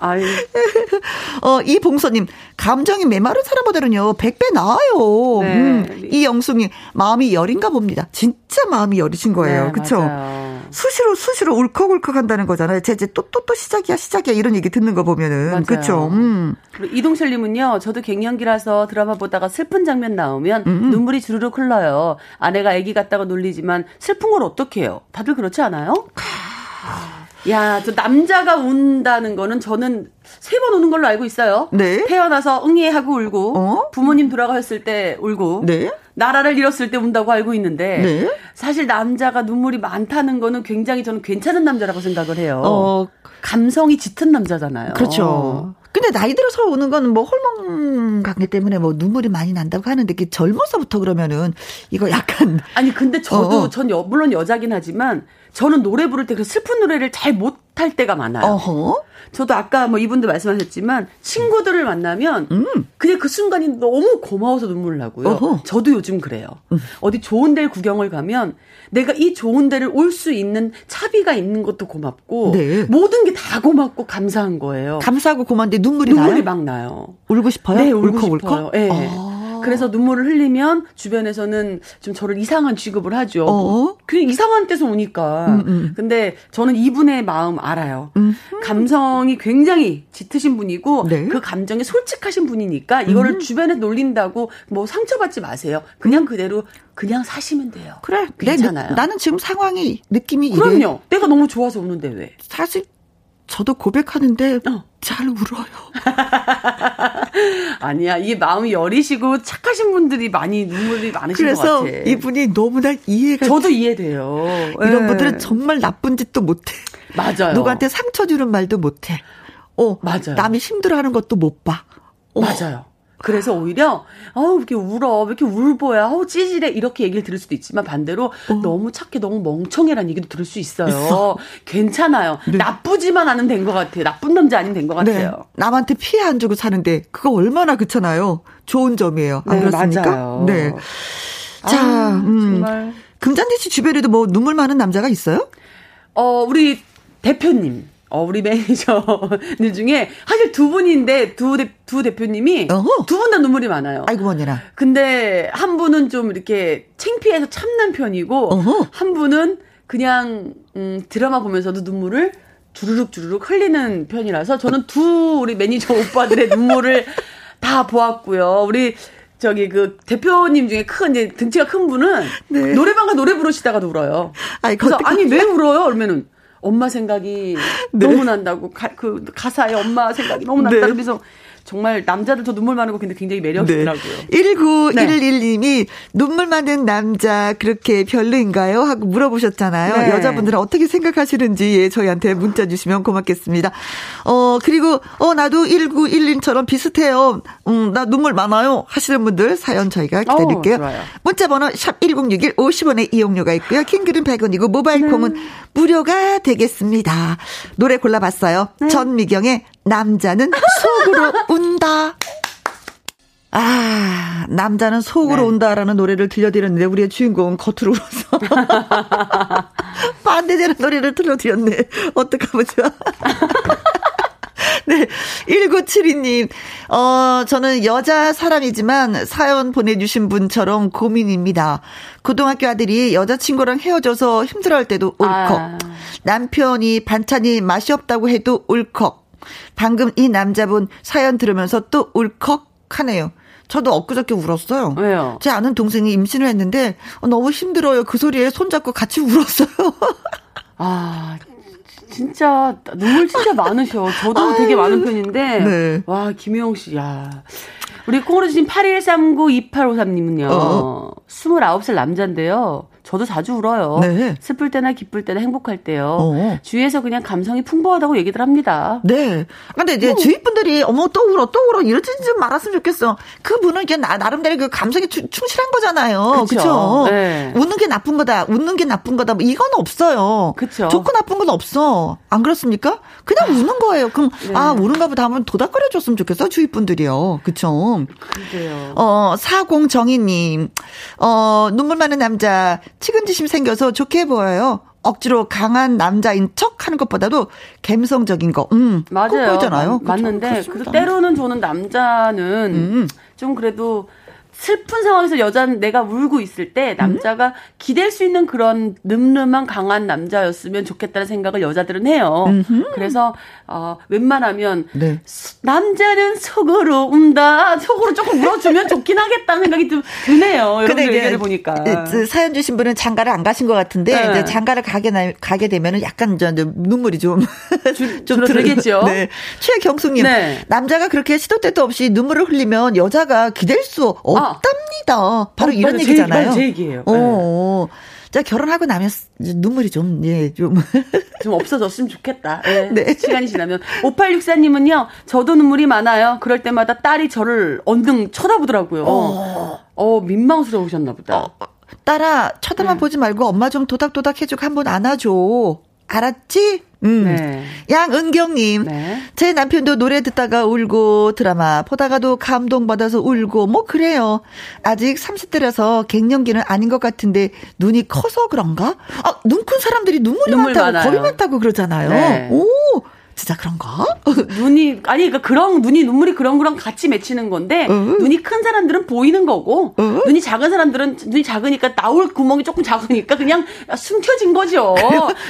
A: 아유. 어, 이 봉서님, 감정이 메마른 사람보다는요, 100배 나아요. 네. 음, 이 영숙님, 마음이 여린가 봅니다. 진짜 마음이 여리신 거예요. 네, 그쵸? 맞아요. 수시로, 수시로 울컥울컥 한다는 거잖아요. 제, 제 또, 또, 또 시작이야, 시작이야. 이런 얘기 듣는 거 보면은. 그쵸? 음.
C: 이동철 님은요, 저도 갱년기라서 드라마 보다가 슬픈 장면 나오면 음음. 눈물이 주르륵 흘러요. 아내가 아기 같다고 놀리지만 슬픈 걸 어떻게 해요? 다들 그렇지 않아요? 야, 저 남자가 운다는 거는 저는 세 번 우는 걸로 알고 있어요. 네. 태어나서 응애 하고 울고, 어? 부모님 돌아가셨을 때 울고, 네. 나라를 잃었을 때 운다고 알고 있는데
A: 네.
C: 사실 남자가 눈물이 많다는 거는 굉장히 저는 괜찮은 남자라고 생각을 해요.
A: 어.
C: 감성이 짙은 남자잖아요.
A: 그렇죠. 근데 나이 들어서 오는 거는 뭐 호르몬 관계 때문에 뭐 눈물이 많이 난다고 하는데 그 젊어서부터 그러면은 이거 약간
C: 아니 근데 저도
A: 어.
C: 전 여, 물론 여자긴 하지만 저는 노래 부를 때 그 슬픈 노래를 잘못 할 때가 많아요.
A: 어허.
C: 저도 아까 뭐 이분도 말씀하셨지만 친구들을 만나면
A: 음.
C: 그냥 그 순간이 너무 고마워서 눈물 나고요.
A: 어허.
C: 저도 요즘 그래요. 어디 좋은 데를 구경을 가면 내가 이 좋은 데를 올 수 있는 차비가 있는 것도 고맙고
A: 네.
C: 모든 게 다 고맙고 감사한 거예요.
A: 감사하고 고만데 눈물이
C: 눈물이
A: 나요?
C: 막 나요.
A: 울고 싶어요?
C: 네, 울고
A: 울컥
C: 싶어요.
A: 울컥?
C: 예.
A: 아.
C: 그래서 눈물을 흘리면 주변에서는 좀 저를 이상한 취급을 하죠.
A: 어?
C: 그냥 이상한 데서 우니까.
A: 음, 음.
C: 근데 저는 이분의 마음 알아요.
A: 음.
C: 감성이 굉장히 짙으신 분이고
A: 네. 음.
C: 그 감정에 솔직하신 분이니까 이거를 주변에 놀린다고 뭐 상처받지 마세요. 그냥 그대로 그냥 사시면 돼요.
A: 그래. 내
C: 괜찮아요.
A: 느- 나는 지금 상황이 느낌이 이래.
C: 그럼요. 내가 너무 좋아서 우는데 왜?
A: 사실 저도 고백하는데
C: 어.
A: 잘 울어요.
C: 아니야. 이 마음이 여리시고 착하신 분들이 많이 눈물이 많으신
A: 그래서
C: 것 같아.
A: 이분이 너무나 이해가
C: 저도 이해돼요.
A: 이런
C: 예.
A: 분들은 정말 나쁜 짓도 못해.
C: 맞아요.
A: 누구한테 상처 주는 말도 못해. 어,
C: 맞아요.
A: 남이 힘들어하는 것도 못 봐. 어,
C: 맞아요. 그래서 오히려 어우 왜 이렇게 울어 왜 이렇게 울보야 어우 찌질해 이렇게 얘기를 들을 수도 있지만 반대로 너무 착해 너무 멍청해라는 얘기도 들을 수 있어요.
A: 있어.
C: 괜찮아요. 나쁘지만 않은 된것 같아요. 나쁜 남자 아닌 된것
A: 네.
C: 같아요.
A: 남한테 피해 안 주고 사는데 그거 얼마나 그렇잖아요. 좋은 점이에요. 안
C: 네,
A: 그렇습니까?
C: 맞아요.
A: 네. 자,
C: 아,
A: 음.
C: 정말
A: 금잔디 씨 주변에도 뭐 눈물 많은 남자가 있어요?
C: 어 우리 대표님 어, 우리 매니저들 중에 사실 두 분인데 두, 대, 두 대표님이. 두 분 다 눈물이 많아요.
A: 아이고 뭐니라.
C: 근데 한 분은 좀 이렇게 창피해서 참는 편이고
A: 어허.
C: 한 분은 그냥 음, 드라마 보면서도 눈물을 주르륵 주르륵 흘리는 편이라서 저는 두 우리 매니저 오빠들의 눈물을 다 보았고요. 우리 저기 그 대표님 중에 큰 이제 등치가 큰 분은
A: 네.
C: 노래방가 노래 부르시다가도 울어요.
A: 아이,
C: 그래서. 아니 왜 울어요? 그러면은 엄마 생각이
A: 네.
C: 너무 난다고 가, 그 가사에 엄마 생각이 너무 난다
A: 네.
C: 그러면서 정말 남자들도 눈물 많은 거 근데 굉장히 매력 있더라고요.
A: 네. 1911님이 눈물 많은 남자 그렇게 별로인가요? 하고 물어보셨잖아요.
C: 네.
A: 여자분들은 어떻게 생각하시는지 예, 저희한테 문자 주시면 고맙겠습니다. 어, 그리고, 어, 나도 1911처럼 비슷해요. 음, 나 눈물 많아요. 하시는 분들 사연 저희가 기다릴게요.
C: 어, 좋아요.
A: 문자 번호 샵 1061 50원의 이용료가 있고요. 킹글은 100원이고 모바일
C: 네.
A: 콩은 무료가 되겠습니다. 노래 골라봤어요.
C: 네.
A: 전미경의 남자는 속으로 운다. 아, 남자는 속으로
C: 네.
A: 운다라는 노래를 들려드렸는데 우리의 주인공은 겉으로 울어서 반대되는 노래를 들려드렸네. 어떡하면 좋아. 네. 1972님, 어, 저는 여자 사람이지만 사연 보내주신 분처럼 고민입니다. 고등학교 아들이 여자친구랑 헤어져서 힘들어할 때도 울컥.
C: 아.
A: 남편이 반찬이 맛이 없다고 해도 울컥. 방금 이 남자분 사연 들으면서 또 울컥 하네요. 저도 엊그저께 울었어요.
C: 왜요?
A: 제 아는 동생이 임신을 했는데 어, 너무 힘들어요. 그 소리에 손잡고 같이 울었어요.
C: 아, 진짜 눈물 진짜 많으셔. 저도 되게 많은 편인데.
A: 네.
C: 와, 김혜영 씨, 야. 우리 콩으로 주신 81392853님은요.
A: 어.
C: 29살 남자인데요. 저도 자주 울어요.
A: 네.
C: 슬플 때나 기쁠 때나 행복할 때요.
A: 어.
C: 주위에서 그냥 감성이 풍부하다고 얘기들 합니다.
A: 네. 근데
C: 뭐.
A: 이제 주위 분들이 어머 또 울어 또 울어 이러지 좀 말았으면 좋겠어. 그분은 나, 나름대로 그 감성에 추- 충실한 거잖아요.
C: 그쵸.
A: 그렇죠.
C: 네.
A: 웃는 게 나쁜 거다. 웃는 게 나쁜 거다. 뭐 이건 없어요.
C: 그쵸.
A: 좋고 나쁜 건 없어. 안 그렇습니까? 그냥 우는 거예요. 그럼
C: 네.
A: 아 우는가 보다 하면 도닥거려 줬으면 좋겠어. 주위 분들이요. 그렇죠.
C: 그래요.
A: 어, 사공정희님, 어, 눈물 많은 남자, 측은지심 생겨서 좋게 보여요. 억지로 강한 남자인 척 하는 것보다도 감성적인 거, 음,
C: 맞아요.
A: 꼭 보이잖아요.
C: 맞- 맞는데,
A: 그렇죠.
C: 그래도
A: 그렇습니다.
C: 때로는 저는 남자는
A: 음.
C: 좀 그래도 슬픈 상황에서 여자는 내가 울고 있을 때 남자가 기댈 수 있는 그런 늠름한 강한 남자였으면 좋겠다는 생각을 여자들은 해요. 그래서 어 웬만하면
A: 네.
C: 수- 남자는 속으로 운다. 속으로 조금 울어주면 좋긴 하겠다는 생각이 좀 드네요. 여러분들 얘기를 보니까.
A: 사연 주신 분은 장가를 안 가신 것 같은데
C: 네.
A: 이제 장가를 가게 나, 가게 되면은 약간 저 이제 눈물이 좀
C: 줄-
A: 좀? 들어요. 네. 최경숙님
C: 네.
A: 남자가 그렇게 시도 때도 없이 눈물을 흘리면 여자가 기댈 수 없죠. 없답니다. 바로 어, 이런 얘기잖아요.
C: 제, 제 얘기예요.
A: 어. 네. 자, 결혼하고 나면 눈물이 좀, 예, 좀.
C: 좀 없어졌으면 좋겠다. 예, 네. 시간이 지나면. 5864님은요, 저도 눈물이 많아요. 그럴 때마다 딸이 저를 언능 쳐다보더라고요. 어, 어 민망스러우셨나 보다. 어,
A: 딸아, 쳐다만 네. 보지 말고 엄마 좀 도닥도닥 해주고 한 번 안아줘. 알았지? 음. 네. 양은경님, 네. 제 남편도 노래 듣다가 울고 드라마 보다가도 감동받아서 울고 뭐 그래요. 아직 30대라서 갱년기는 아닌 것 같은데 눈이 커서 그런가? 아, 눈 큰 사람들이 눈물이 눈물 많다고 많아요. 겁이 많다고 그러잖아요. 네. 오. 진짜 그런가?
C: 눈이 아니 그러니까 그런 눈이 눈물이 그런 거랑 같이 맺히는 건데 어? 눈이 큰 사람들은 보이는 거고 어? 눈이 작은 사람들은 눈이 작으니까 나올 구멍이 조금 작으니까 그냥 숨겨진 거죠.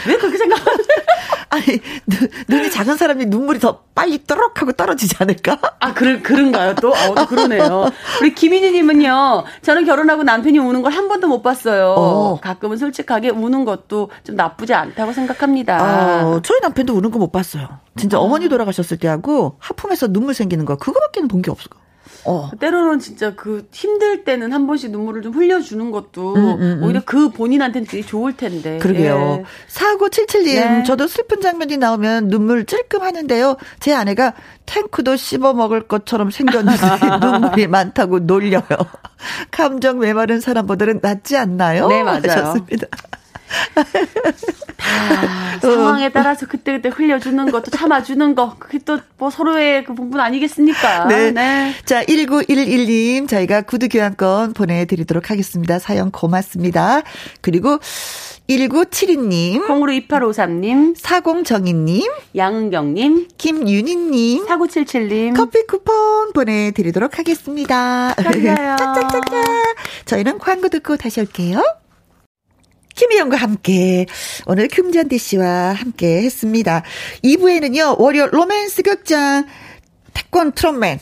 C: 왜 그렇게 생각하세요?
A: 아니 눈, 눈이 작은 사람이 눈물이 더 빨리 또록 하고 떨어지지 않을까?
C: 아 그런 그런가요 또? 아, 또 그러네요. 우리 김인희님은요. 저는 결혼하고 남편이 우는 걸 한 번도 못 봤어요. 어. 가끔은 솔직하게 우는 것도 좀 나쁘지 않다고 생각합니다.
A: 어, 저희 남편도 우는 거 못 봤어요. 진짜 어. 어머니 돌아가셨을 때하고 하품해서 눈물 생기는 거 그거밖에는 본 게 없어.
C: 어. 때로는 진짜 그 힘들 때는 한 번씩 눈물을 좀 흘려주는 것도 음, 음, 음. 오히려 그 본인한테는 되게 좋을 텐데.
A: 그러게요. 예. 사고칠칠님, 네. 저도 슬픈 장면이 나오면 눈물 찔끔 하는데요. 제 아내가 탱크도 씹어 먹을 것처럼 생겼는데 눈물이 많다고 놀려요. 감정 메마른 사람보다는 낫지 않나요?
C: 네, 맞아요. 하셨습니다. 다 상황에 따라서 그때그때 흘려주는 것도 참아주는 거 그게 또 뭐 서로의 그 부분 아니겠습니까?
A: 네. 네. 자 1911님 저희가 구두 교환권 보내드리도록 하겠습니다. 사연 고맙습니다. 그리고 1972님,
C: 콩으로 2853님,
A: 사공정희님,
C: 양은경님,
A: 김윤희님,
C: 4977님,
A: 커피 쿠폰 보내드리도록 하겠습니다.
C: 감사해요.
A: 짝짝짝짝. 저희는 광고 듣고 다시 올게요. 김희영과 함께 오늘 금잔디 씨와 함께 했습니다. 2부에는요, 월요 로맨스 극장 태권 트롯맨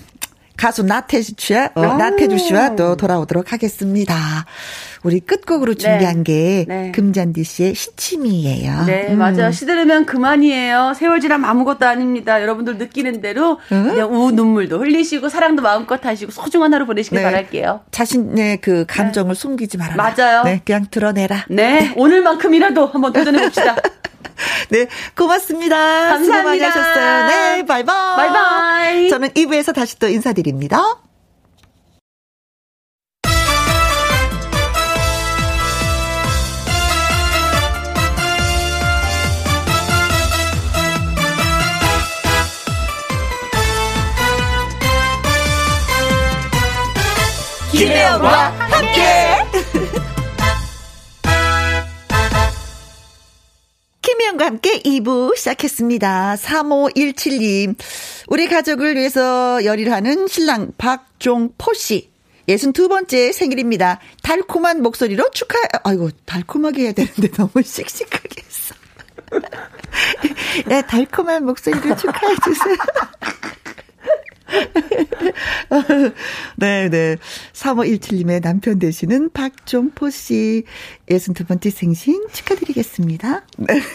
A: 가수 나태주 씨와, 어, 나태주 씨와 또 돌아오도록 하겠습니다. 우리 끝곡으로 네. 준비한 네. 게 네. 금잔디 씨의 시침이에요.
C: 네, 음. 맞아요. 시들으면 그만이에요. 세월 지나면 아무것도 아닙니다. 여러분들 느끼는 대로 음? 그냥 우 눈물도 흘리시고 사랑도 마음껏 하시고 소중한 하루 보내시길 네. 바랄게요.
A: 자신의 그 감정을 네. 숨기지 말아라.
C: 맞아요.
A: 네, 그냥 드러내라.
C: 네, 오늘만큼이라도 한번 도전해 봅시다.
A: 네, 고맙습니다.
C: 감사합니다.
A: 많이 하셨어요. 네, 바이바이.
C: 바이바이.
A: 저는 2부에서 다시 또 인사드립니다. 김혜영과 함께. 김혜영과 함께 2부 시작했습니다. 3517님. 우리 가족을 위해서 열일 하는 신랑 박종포 씨. 62번째 생일입니다. 달콤한 목소리로 축하, 아이고, 달콤하게 해야 되는데 너무 씩씩하게 했어. 네, 달콤한 목소리로 축하해주세요. 네, 네. 3517님의 남편 되시는 박종포 씨, 62번째 생신 축하드리겠습니다. 네.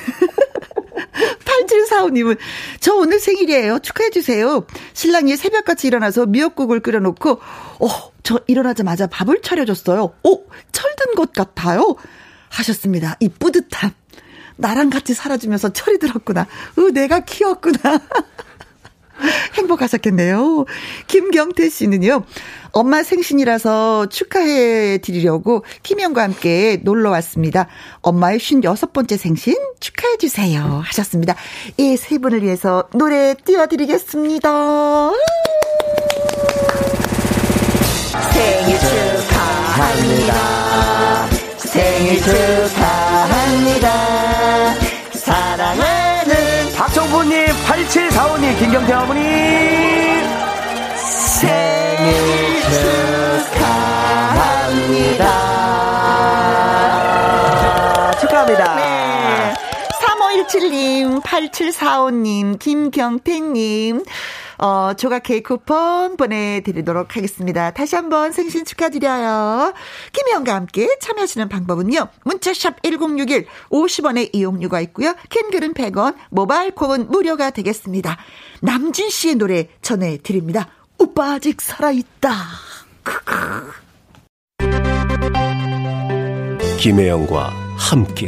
A: 8745님은, 저 오늘 생일이에요. 축하해주세요. 신랑이 새벽같이 일어나서 미역국을 끓여놓고, 어, 저 일어나자마자 밥을 차려줬어요. 오, 어, 철든 것 같아요. 하셨습니다. 이 뿌듯함. 나랑 같이 살아주면서 철이 들었구나. 으, 내가 키웠구나. 행복하셨겠네요. 김경태 씨는요, 엄마 생신이라서 축하해 드리려고 김영과 함께 놀러 왔습니다. 엄마의 56번째 생신 축하해 주세요. 하셨습니다. 이 세 분을 위해서 노래 띄워드리겠습니다. 생일 축하합니다. 생일 축하
E: 6745님, 김경태 어머니. 생일 축하합니다. 축하합니다. 네.
A: 3517님, 8745님, 김경태님. 어, 조각 케이크 쿠폰 보내드리도록 하겠습니다. 다시 한번 생신 축하드려요. 김혜영과 함께 참여하시는 방법은요. 문자샵 1061 50원의 이용료가 있고요. 캔글은 100원, 모바일 콩은 무료가 되겠습니다. 남진 씨의 노래 전해드립니다. 오빠 아직 살아있다. 크크.
B: 김혜영과 함께.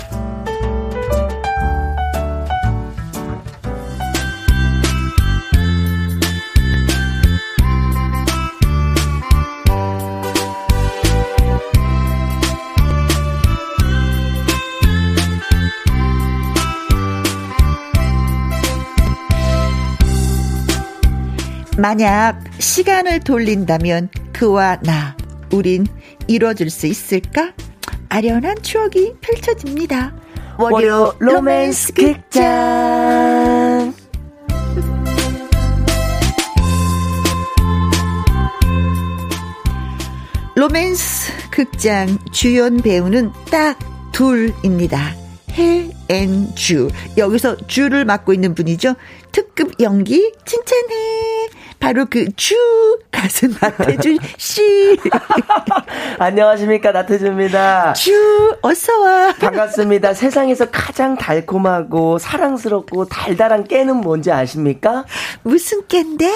A: 만약 시간을 돌린다면 그와 나, 우린 이뤄질 수 있을까? 아련한 추억이 펼쳐집니다. 월요 로맨스 극장. 로맨스 극장 주연 배우는 딱 둘입니다. 혜 and 주. 여기서 주를 맡고 있는 분이죠. 특급 연기 칭찬해. 바로 그 주 가수 나태준 씨.
E: 안녕하십니까 나태주입니다.
A: 주 어서 와.
E: 반갑습니다. 세상에서 가장 달콤하고 사랑스럽고 달달한 깨는 뭔지 아십니까?
A: 무슨 깬데?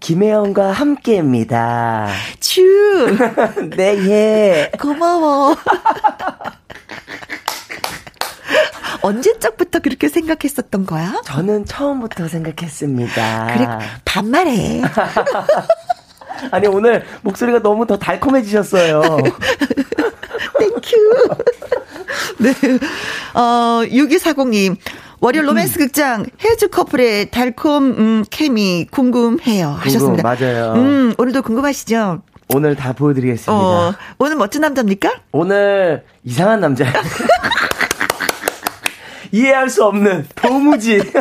E: 김혜영과 함께입니다.
A: 주.
E: 네, 예.
A: 고마워. 언제적부터 그렇게 생각했었던 거야?
E: 저는 처음부터 생각했습니다.
A: 그래, 반말해.
E: 아니, 오늘 목소리가 너무 더 달콤해지셨어요.
A: Thank you. 네. 어, 6240님. 월요 로맨스 극장 혜주 커플의 달콤 음, 케미 궁금해요 하셨습니다.
E: 맞아요.
A: 음, 오늘도 궁금하시죠?
E: 오늘 다 보여드리겠습니다.
A: 어, 오늘 멋진 남자입니까?
E: 오늘 이상한 남자. 이해할 수 없는 도무지.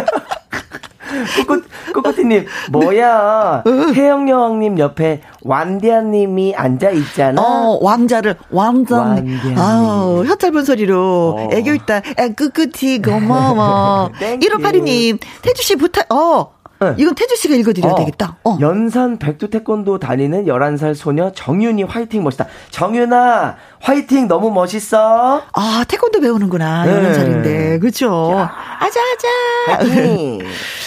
E: 꼬꼬, 꼬꼬티님, 뭐야. 혜영 여왕님 옆에 완디아님이 앉아있잖아.
A: 어, 왕자를, 왕자. 아우, 혀 짧은 소리로.
E: 어.
A: 애교 있다. 애, 끄끄티, 고마워.
E: Thank you.
A: 1582님, 태주씨 부탁, 어.
E: 응.
A: 이건 태주 씨가 읽어드려야
E: 어,
A: 되겠다. 어.
E: 연산 백두 태권도 다니는 11살 소녀 정윤이 화이팅 멋있다. 정윤아, 화이팅 너무 멋있어.
A: 아, 태권도 배우는구나.
E: 네.
A: 여러 살인데. 그쵸? 아자, 아자.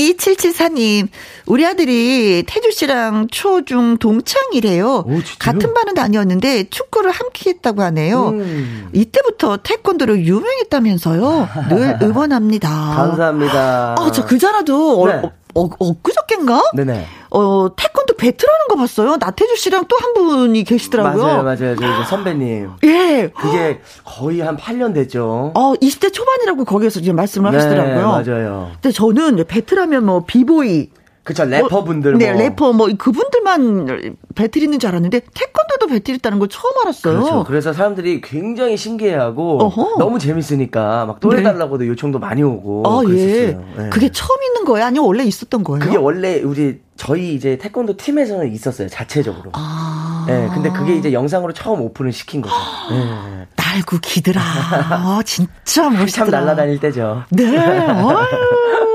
E: 화이팅.
A: 2774님, 우리 아들이 태주 씨랑 초 중 동창이래요.
E: 오?
A: 같은 반은 아니었는데 축구를 함께 했다고 하네요.
E: 음.
A: 이때부터 태권도로 유명했다면서요. 늘 응원합니다.
E: 감사합니다.
A: 아, 저 그자라도
E: 네.
A: 어, 어, 엊그저께인가?
E: 네네.
A: 어, 태권도 또 배틀하는 거 봤어요. 나태주 씨랑 또 한 분이 계시더라고요.
E: 맞아요, 맞아요. 저 선배님.
A: 예.
E: 그게 거의 한 8년 됐죠.
A: 어, 20대 초반이라고 거기에서 지금 말씀을
E: 네,
A: 하시더라고요.
E: 맞아요.
A: 근데 저는 배틀하면 뭐 비보이
E: 그쵸, 래퍼분들.
A: 네,
E: 뭐.
A: 래퍼 뭐 그분들만 배틀 있는 줄 알았는데 태권도도 배틀 있다는 걸 처음 알았어요.
E: 그렇죠. 그래서 사람들이 굉장히 신기해하고
A: 어허.
E: 너무 재밌으니까 막또
A: 네.
E: 해달라고도 요청도 많이 오고.
A: 아, 예.
E: 그랬었어요. 네.
A: 그게 처음 있는 거예요? 아니면 원래 있었던 거예요?
E: 그게 원래 우리 저희 이제 태권도 팀에서는 있었어요 자체적으로.
A: 아.
E: 네, 근데 그게 이제 영상으로 처음 오픈을 시킨 거죠. 네.
A: 날고 기더라. 아, 진짜
E: 참
A: 멋있더라.
E: 날아다닐 때죠.
A: 네.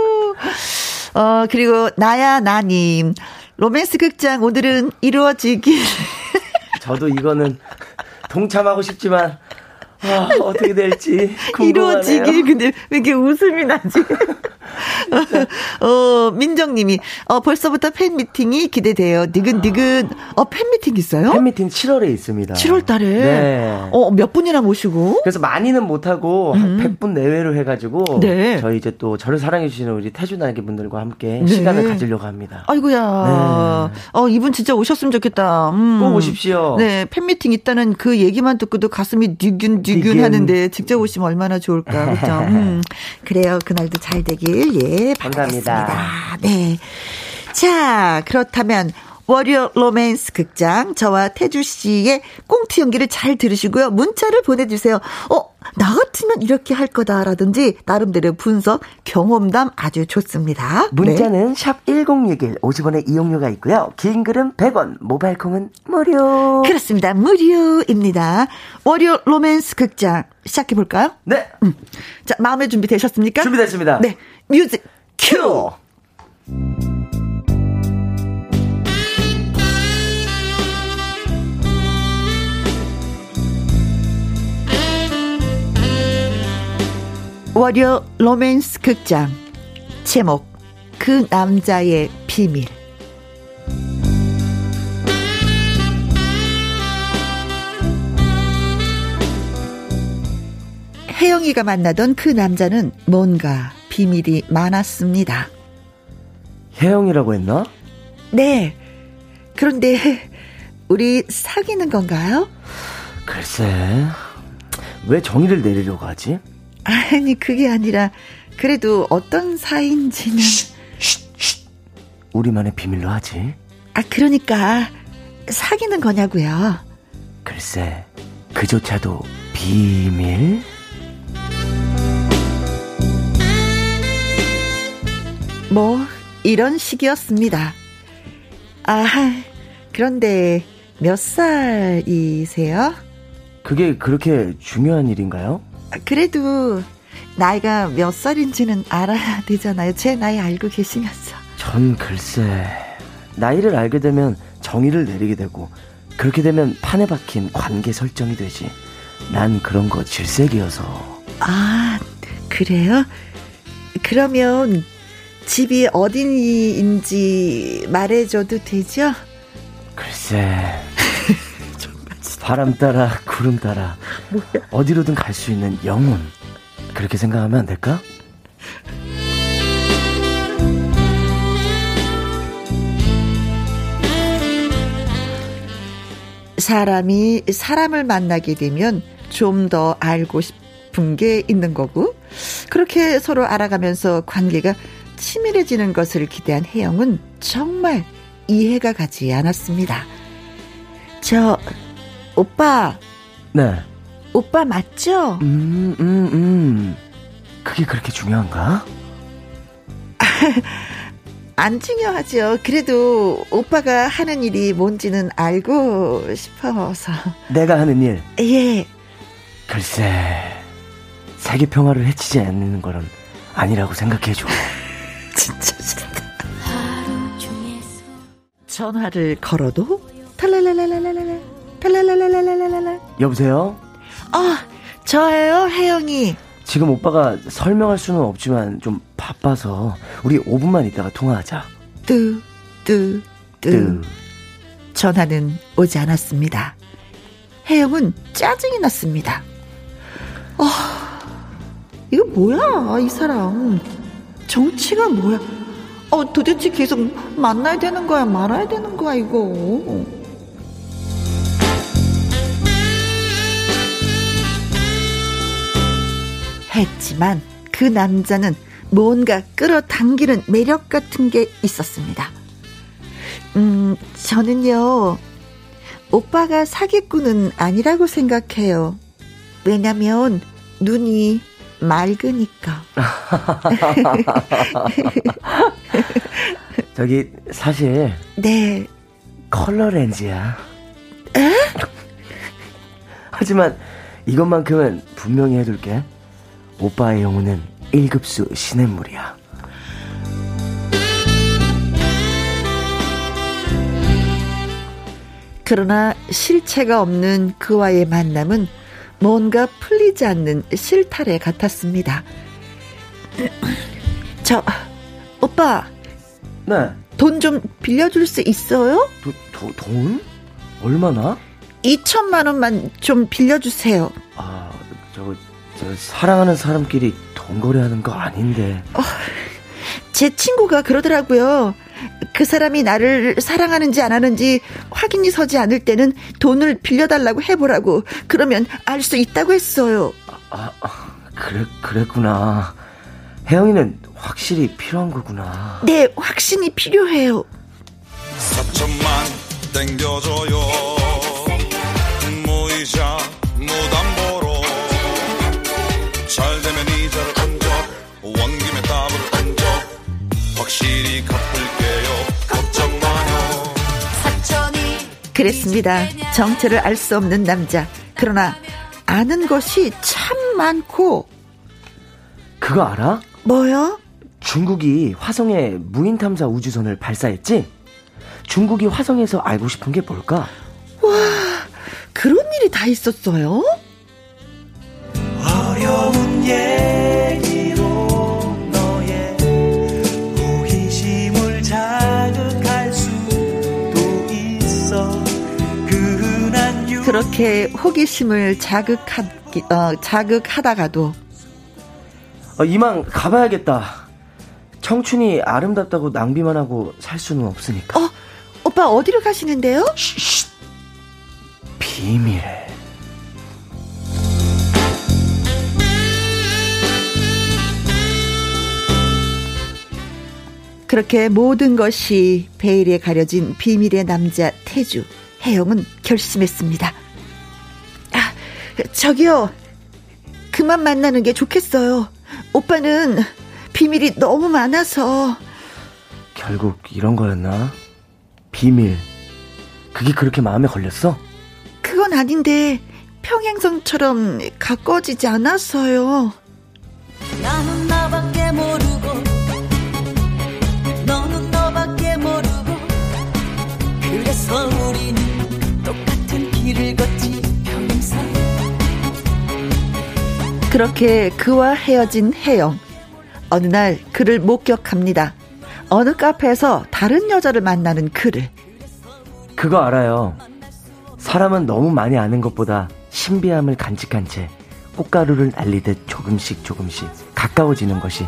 A: 어, 그리고 나야 나님. 로맨스 극장 오늘은 이루어지길.
E: 저도 이거는 동참하고 싶지만 아, 어떻게 될지.
A: 이루어지길. 근데 왜 이렇게 웃음이 나지? 어, 민정님이, 어, 벌써부터 팬 미팅이 기대돼요. 니근니근. 어, 팬 미팅 있어요?
E: 팬 미팅 7월에 있습니다.
A: 7월 달에.
E: 네.
A: 어, 몇 분이나 모시고?
E: 그래서 많이는 못 하고 한 100분 내외로 해가지고
A: 음. 네.
E: 저희 이제 또 저를 사랑해 주시는 우리 태주날개 분들과 함께
A: 네.
E: 시간을 가지려고 합니다.
A: 아이고야. 어, 이분 진짜 오셨으면 좋겠다. 음.
E: 꼭 오십시오.
A: 네, 팬 미팅 있다는 그 얘기만 듣고도 가슴이 뒤균, 뒤균
E: 뒤균.
A: 하는데 직접 오시면 얼마나 좋을까. 그죠? 음. 그래요. 그날도 잘 되길, 예.
E: 감사합니다.
A: 바라겠습니다. 네. 자, 그렇다면. 월요 로맨스 극장 저와 태주 씨의 꽁트 연기를 잘 들으시고요. 문자를 보내주세요. 어, 나 같으면 이렇게 할 거다라든지 나름대로 분석, 경험담 아주 좋습니다. 네.
E: 문자는 샵 1061, 50원의 이용료가 있고요. 긴 글은 100원, 모바일 콩은 무료.
A: 그렇습니다. 무료입니다. 월요 로맨스 극장 시작해 볼까요?
E: 네,
A: 자, 마음의 준비 되셨습니까?
E: 준비됐습니다.
A: 네. Music cue. 월요 로맨스 극장 제목 그 남자의 비밀 혜영이가 만나던 그 남자는 뭔가 비밀이 많았습니다.
E: 혜영이라고 했나?
A: 네. 그런데 우리 사귀는 건가요?
E: 글쎄, 왜 정의를 내리려고 하지?
A: 아니 그게 아니라 그래도 어떤 사이인지는
E: 우리만의 비밀로 하지.
A: 아 그러니까 사귀는 거냐고요.
E: 글쎄, 그조차도 비밀?
A: 뭐 이런 식이었습니다. 아 그런데 몇 살이세요?
E: 그게 그렇게 중요한 일인가요?
A: 아, 그래도 나이가 몇 살인지는 알아야 되잖아요. 제 나이 알고 계시면서.
E: 전 글쎄, 나이를 알게 되면 정의를 내리게 되고, 그렇게 되면 판에 박힌 관계 설정이 되지. 난 그런 거 질색이어서.
A: 아, 그래요? 그러면 집이 어디인지 말해줘도 되죠?
E: 글쎄. 바람 따라 구름 따라 어디로든 갈 수 있는 영혼 그렇게 생각하면 안 될까?
A: 사람이 사람을 만나게 되면 좀 더 알고 싶은 게 있는 거고, 그렇게 서로 알아가면서 관계가 치밀해지는 것을 기대한 혜영은 정말 이해가 가지 않았습니다. 저, 오빠,
E: 네.
A: 오빠 맞죠?
E: 음, 음, 음. 그게 그렇게 중요한가?
A: 안 중요하죠. 그래도 오빠가 하는 일이 뭔지는 알고 싶어서.
E: 내가 하는 일.
A: 예.
E: 글쎄. 세계 평화를 해치지 않는 거는 아니라고 생각해줘.
A: 진짜 싫다. 전화를 걸어도 탈랄랄랄랄랄라 탈랄랄랄랄랄라
E: 여보세요?
A: 아 저예요 혜영이
E: 지금 오빠가 설명할 수는 없지만 좀 바빠서 우리 5분만 있다가 통화하자.
A: 뚜뚜뚜
E: 뜨.
A: 전화는 오지 않았습니다. 혜영은 짜증이 났습니다. 아, 이거 뭐야, 이 사람. 정치가 뭐야. 어, 도대체 계속 만나야 되는 거야, 말아야 되는 거야, 이거. 했지만 그 남자는 뭔가 끌어당기는 매력 같은 게 있었습니다. 음, 저는요, 오빠가 사기꾼은 아니라고 생각해요. 왜냐면 눈이 맑으니까.
E: 저기 사실
A: 네.
E: 컬러 렌즈야. 하지만 이것만큼은 분명히 해둘게. 오빠의 영혼은 1급수 시냇물이야.
A: 그러나 실체가 없는 그와의 만남은 뭔가 풀리지 않는 실타래 같았습니다. 저, 오빠,
E: 네.
A: 돈 좀 빌려줄 수 있어요?
E: 도, 도, 돈? 얼마나?
A: 2천만 원만 좀 빌려주세요.
E: 아, 저, 저 사랑하는 사람끼리 돈 거래하는 거 아닌데.
A: 제 친구가 그러더라고요. 그 사람이 나를 사랑하는지 안 하는지 확인이 서지 않을 때는 돈을 빌려달라고 해보라고. 그러면 알 수 있다고 했어요.
E: 아, 아, 그래, 그랬구나. 혜영이는 확실히 필요한 거구나.
A: 네, 확신이 필요해요.
F: 4천만 땡겨줘요
A: 그랬습니다. 정체를 알 수 없는 남자. 그러나 아는 것이 참 많고
E: 그거 알아?
A: 뭐요?
E: 중국이 화성에 무인 탐사 우주선을 발사했지? 중국이 화성에서 알고 싶은 게 뭘까?
A: 그런 일이 다 있었어요?
G: 어려운 얘기
A: 그렇게 호기심을 자극하, 어, 자극하다가도
E: 어, 이만 가봐야겠다. 청춘이 아름답다고 낭비만 하고 살 수는 없으니까.
A: 어, 오빠 어디로 가시는데요?
E: 비밀.
A: 그렇게 모든 것이 베일에 가려진 비밀의 남자 태주 혜영은 결심했습니다. 아, 저기요. 그만 만나는 게 좋겠어요. 오빠는 비밀이 너무 많아서
E: 결국 이런 거였나? 비밀. 그게 그렇게 마음에 걸렸어?
A: 그건 아닌데 평행선처럼 가까워지지 않았어요. 그렇게 그와 헤어진 혜영. 어느 날 그를 목격합니다. 어느 카페에서 다른 여자를 만나는 그를.
E: 그거 알아요. 사람은 너무 많이 아는 것보다 신비함을 간직한 채 꽃가루를 날리듯 조금씩 조금씩 가까워지는 것이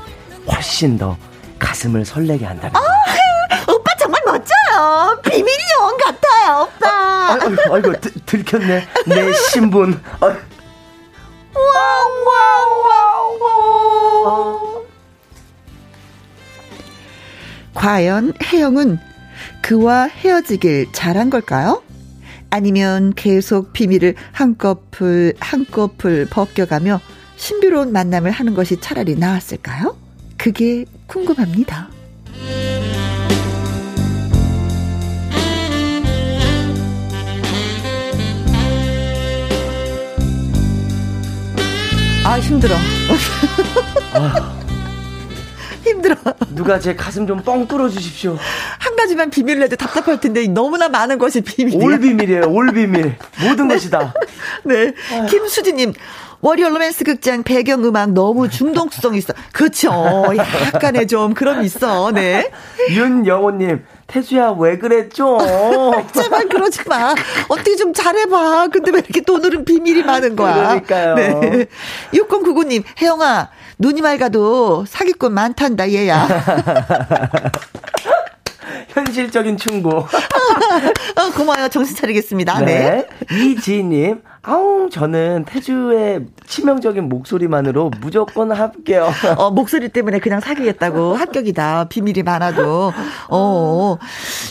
E: 훨씬 더 가슴을 설레게 한다는 거.
A: 오빠 정말 멋져요. 비밀 요원 같아요, 오빠.
E: 아이고, 아이고 들, 들켰네. 내 신분. 아,
A: 과연 혜영은 그와 헤어지길 잘한 걸까요? 아니면 계속 비밀을 한꺼풀 한꺼풀 벗겨가며 신비로운 만남을 하는 것이 차라리 나았을까요? 그게 궁금합니다. 아 힘들어. 힘들어.
E: 누가 제 가슴 좀 뻥 뚫어 주십시오.
A: 한 가지만 비밀을 해도 답답할 텐데 너무나 많은 것이 비밀이야.
E: 올 비밀이에요. 올 비밀. 모든 것이 다.
A: 네. 김수진님. 월요 로맨스 극장 배경음악 너무 중독성 있어. 그쵸. 약간의 좀 그런 있어. 네.
E: 윤영호님, 태주야, 왜 좀.
A: 제발 그러지 마. 어떻게 좀 잘해봐. 근데 왜 이렇게 또 오늘은 비밀이 많은 거야.
E: 그러니까요.
A: 네. 6099님, 혜영아, 눈이 맑아도 사기꾼 많단다, 얘야.
E: 현실적인 충고.
A: 어, 고마워요. 정신 차리겠습니다. 네.
E: 이지님, 아우, 저는 태주의 치명적인 목소리만으로 무조건 합격.
A: 어, 목소리 때문에 그냥 사귀겠다고 합격이다. 비밀이 많아도. 어.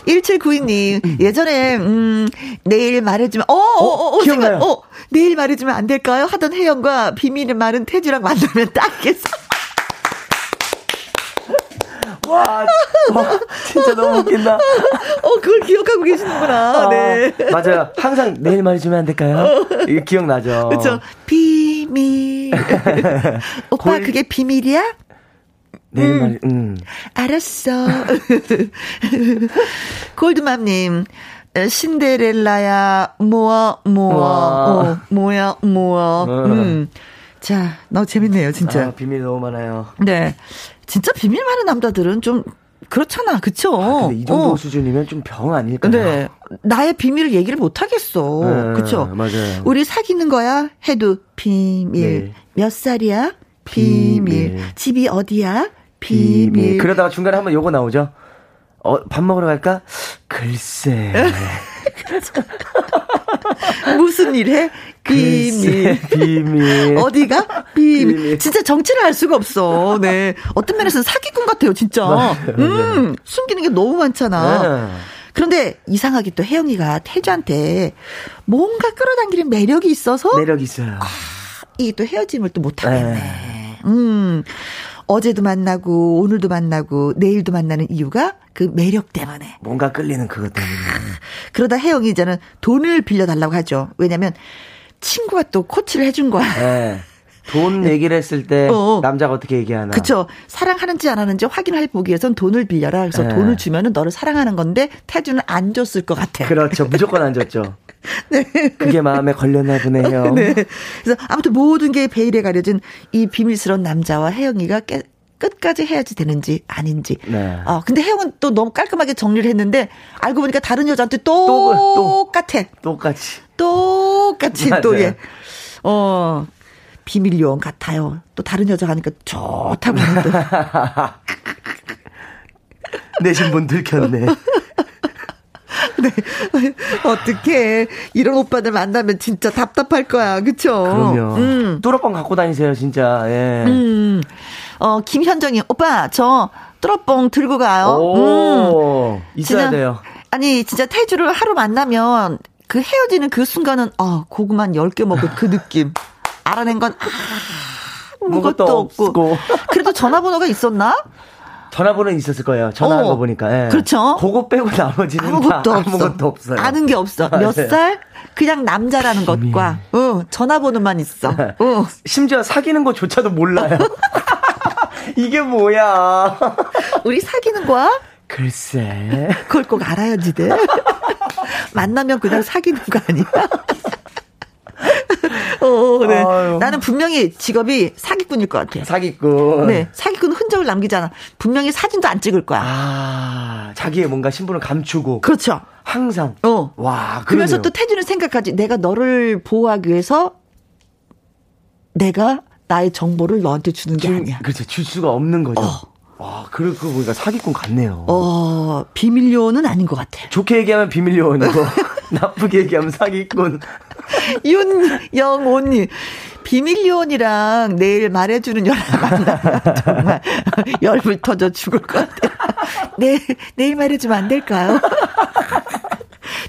A: 1792님, 예전에, 음, 내일 말해 주면, 어, 어, 어, 어,
E: 기억나요?
A: 생각- 어, 내일 말해 주면 안 될까요? 하던 혜영과 비밀이 많은 태주랑 만나면 딱겠어.
E: 와, 와, 진짜 너무 웃긴다.
A: 어, 그걸 기억하고 계시는구나.
E: 어,
A: 네.
E: 맞아요. 항상 내일 말해주면 안 될까요? 이게 기억나죠.
A: 그쵸. 비밀. 오빠,
E: 골-
A: 그게 비밀이야?
E: 내일 말, 음.
A: 알았어. 골드맘님, 에, 신데렐라야, 모아, 모아. 어, 뭐야, 모아. 음. 자, 너무 재밌네요, 진짜.
E: 아, 비밀 너무 많아요.
A: 네. 진짜 비밀 많은 남자들은 좀, 그렇잖아, 그쵸?
E: 아, 근데 이 정도
A: 어.
E: 수준이면 좀 병 아닐까요?
A: 네. 나의 비밀을 얘기를 못 하겠어.
E: 네,
A: 그쵸?
E: 맞아요.
A: 우리 사귀는 거야? 해도 비밀.
E: 네.
A: 몇 살이야? 비밀.
E: 비밀.
A: 집이 어디야? 비밀.
E: 그러다가 중간에 한번 요거 나오죠? 어, 밥 먹으러 갈까? 글쎄.
A: 무슨 일 해? 비밀.
E: 비밀.
A: 어디가? 비밀.
E: 비밀.
A: 진짜 정체를 알 수가 없어. 네. 어떤 면에서는 사기꾼 같아요, 진짜.
E: 맞아요,
A: 음, 숨기는 게 너무 많잖아.
E: 네.
A: 그런데 이상하게 또 혜영이가 태주한테 뭔가 끌어당기는 매력이 있어서
E: 매력 있어요.
A: 이게 또 헤어짐을 또 못하겠네. 음. 어제도 만나고, 오늘도 만나고, 내일도 만나는 이유가 그 매력 때문에.
E: 뭔가 끌리는 그것 때문에.
A: 그러다 혜영이 이제는 돈을 빌려달라고 하죠. 왜냐면, 친구가 또 코치를 해준 거야.
E: 네. 돈 얘기를 했을 때
A: 어.
E: 남자가 어떻게 얘기하나.
A: 그쵸. 사랑하는지 안 하는지 확인할 보기 위해선 돈을 빌려라. 그래서
E: 네.
A: 돈을 주면은 너를 사랑하는 건데, 태주는 안 줬을 것 같아.
E: 그렇죠. 무조건 안 줬죠. 그게 마음에 걸렸나 보네요.
A: 네. 그래서 아무튼 모든 게 베일에 가려진 이 비밀스러운 남자와 혜영이가 깨, 끝까지 해야지 되는지 아닌지.
E: 네.
A: 어, 근데 혜영은 또 너무 깔끔하게 정리를 했는데 알고 보니까 다른 여자한테
E: 또, 또.
A: 똑같아.
E: 똑같이.
A: 똑같이 또
E: 맞아요.
A: 예. 어. 비밀 요원 같아요. 또 다른 여자 가니까 좋다고 하는 또.
E: 내 신분 들켰네.
A: 어떻게 이런 오빠들 만나면 진짜 답답할 거야. 그쵸?
E: 그럼요.
A: 음.
E: 뚜러뻥 갖고 다니세요, 진짜. 예.
A: 음. 어, 김현정이, 오빠, 저, 뚜러뽕 들고 가요. 음.
E: 오, 있어야
A: 진짜,
E: 돼요.
A: 아니, 진짜 태주를 하루 만나면 그 헤어지는 그 순간은, 아, 고구마 10개 먹을 그 느낌. 알아낸 건, 아,
E: 아무것도
A: 아무것도 없고.
E: 없고.
A: 그래도 전화번호가 있었나?
E: 전화번호는 있었을 거예요. 전화한
A: 어.
E: 거 보니까. 예.
A: 그렇죠.
E: 그거 빼고 나머지는
A: 아무것도
E: 다
A: 없어.
E: 아무것도 없어요.
A: 아는 게 없어. 몇
E: 네.
A: 살? 그냥 남자라는 것과, 어, 전화번호만 있어. 어.
E: 심지어 사귀는 것조차도 몰라요. 이게 뭐야.
A: 우리 사귀는 거야?
E: 글쎄.
A: 그걸 꼭 알아야지 돼. 만나면 그냥 사귀는 거 아니야? 어, 네.
E: 아유.
A: 나는 분명히 직업이 사기꾼일 것 같아.
E: 사기꾼.
A: 네, 사기꾼 흔적을 남기잖아. 분명히 사진도 안 찍을 거야.
E: 아, 자기의 뭔가 신분을 감추고.
A: 그렇죠.
E: 항상.
A: 어.
E: 와,
A: 그러면서
E: 그러네요.
A: 또 태주는 생각하지. 내가 너를 보호하기 위해서 내가 나의 정보를 너한테 주는 게
E: 줄-
A: 아니야.
E: 그렇죠. 줄 수가 없는 거죠.
A: 어.
E: 와, 그러고 보니까 사기꾼 같네요.
A: 어, 비밀요원은 아닌 것 같아.
E: 좋게 얘기하면 비밀 요원이고 나쁘게 얘기하면 사기꾼.
A: 윤영호님. 비밀 요원이랑 내일 말해주는 연락 만나면 정말 열불 터져 죽을 것 같아요. 내, 내일 말해주면 안 될까요?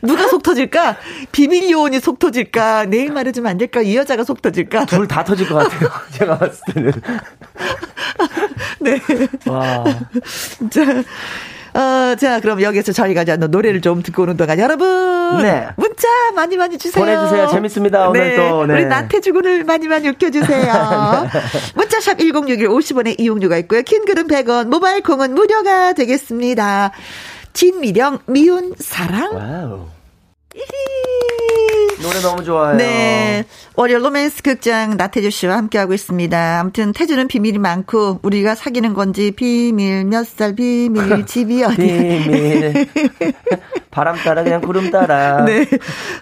A: 누가 속 터질까? 비밀 요원이 속 터질까? 내일 말해주면 안 될까? 이 여자가 속 터질까?
E: 둘 다 터질 것 같아요. 제가 봤을 때는.
A: 네.
E: 와.
A: 자, 어, 자, 그럼 여기서 저희가 이제 노래를 좀 듣고 오는 동안 여러분.
E: 네.
A: 문자 많이 많이 주세요.
E: 보내주세요. 재밌습니다. 오늘 또, 네.
A: 우리 나태주군을 많이 많이 웃겨주세요. 문자샵 1061 50원의 이용료가 있고요. 킹글은 100원, 모바일 콩은 무료가 되겠습니다. 진미령, 미운 사랑.
E: Wow. 노래 너무 좋아요.
A: 네. 월요 로맨스 극장 나태주 씨와 함께하고 있습니다. 아무튼 태주는 비밀이 많고 우리가 사귀는 건지 비밀 몇 살 비밀 집이 어디
E: 비밀. 바람 따라 그냥 구름 따라.
A: 네.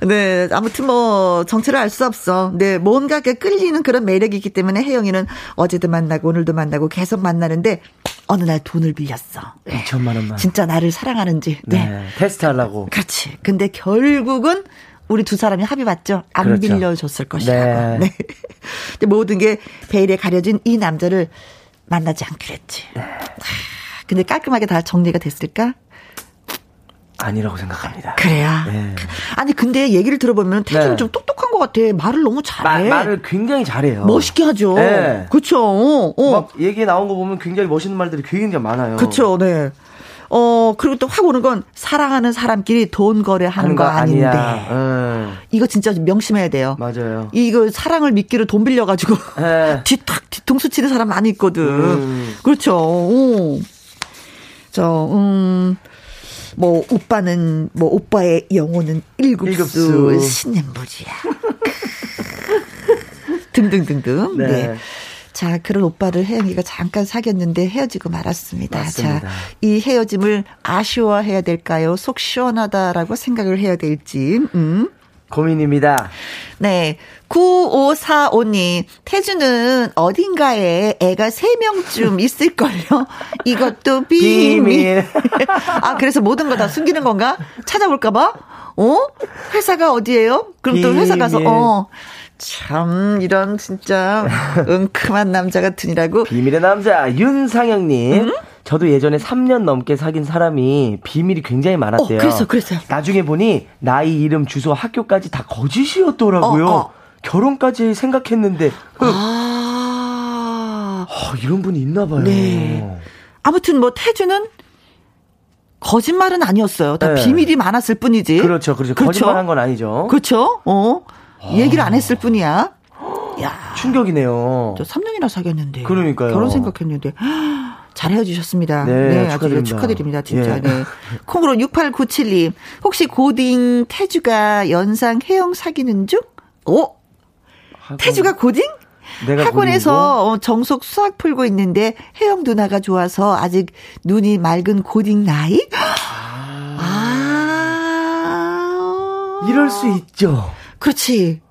A: 네. 아무튼 뭐, 정체를 알 수 없어. 네. 뭔가 끌리는 그런 매력이 있기 때문에 혜영이는 어제도 만나고 오늘도 만나고 계속 만나는데, 어느 날 돈을 빌렸어. 네.
E: 2천만 원만.
A: 진짜 나를 사랑하는지. 네.
E: 네. 테스트 하려고.
A: 그렇지. 근데 결국은 우리 두 사람이 합의 봤죠. 안
E: 그렇죠.
A: 빌려줬을 것이라고.
E: 네.
A: 네. 근데 모든 게 베일에 가려진 이 남자를 만나지 않기로 했지.
E: 네.
A: 하, 근데 깔끔하게 다 정리가 됐을까?
E: 아니라고 생각합니다.
A: 그래야.
E: 네.
A: 아니 근데 얘기를 들어보면 태준이
E: 네.
A: 좀 똑똑한 것 같아. 말을 너무
E: 마-
A: 잘해.
E: 말을 굉장히 잘해요.
A: 멋있게 하죠.
E: 네.
A: 그쵸. 어, 어.
E: 막 얘기 나온 거 보면 굉장히 멋있는 말들이 굉장히 많아요.
A: 그쵸, 네. 어, 그리고 또 확 오는 건 사랑하는 사람끼리 돈 거래하는
E: 하는 거거
A: 아닌데.
E: 응.
A: 이거 진짜 명심해야 돼요.
E: 맞아요.
A: 이거 사랑을 믿기로 돈 빌려가지고
E: 네.
A: 뒤탁 뒤통수 치는 사람 많이 있거든.
E: 음.
A: 그렇죠. 오. 저, 음, 뭐, 오빠는, 뭐, 오빠의 영혼은 일급수,
E: 일급수.
A: 신년부지야. 등등등등. 네.
E: 네.
A: 자, 그런 오빠를 혜영이가 잠깐 사귀었는데 헤어지고 말았습니다.
E: 맞습니다.
A: 자, 이 헤어짐을 아쉬워해야 될까요? 속 시원하다라고 생각을 해야 될지, 음.
E: 고민입니다.
A: 네. 9545님, 태주는 어딘가에 애가 3명쯤 있을걸요? 이것도 비밀.
E: 비밀.
A: 아, 그래서 모든 거 다 숨기는 건가? 찾아볼까봐? 어? 회사가 어디예요? 그럼 또 회사 가서. 어. 참, 이런 진짜 은큼한 남자 같으니라고.
E: 비밀의 남자 윤상영님.
A: 음?
E: 저도 예전에 3년 넘게 사귄 사람이 비밀이 굉장히 많았대요.
A: 어, 그래서, 그래서요.
E: 나중에 보니 나이, 이름, 주소, 학교까지 다 거짓이었더라고요.
A: 어, 어.
E: 결혼까지 생각했는데
A: 아.
E: 어, 이런 분이 있나 봐요.
A: 네. 아무튼 뭐 태주는 거짓말은 아니었어요. 다
E: 네.
A: 비밀이 많았을 뿐이지.
E: 그렇죠, 그렇죠. 거짓말한 건 아니죠.
A: 그렇죠. 어. 얘기를 안 했을 뿐이야. 야,
E: 충격이네요.
A: 저 3년이나 사귀었는데.
E: 그러니까요.
A: 결혼 생각했는데. 잘 헤어지셨습니다.
E: 네,
A: 아주
E: 축하드립니다.
A: 축하드립니다. 진짜.
E: 예.
A: 네. 콩으로 6897님. 혹시 고딩 태주가 연상 혜영 사귀는 중? 오!
E: 학원-
A: 태주가 고딩?
E: 내가
A: 학원에서 어, 정속 수학 풀고 있는데 혜영 누나가 좋아서 아직 눈이 맑은 고딩 나이? 아.
E: 고딩이고. 이럴 수 있죠.
A: 그렇지.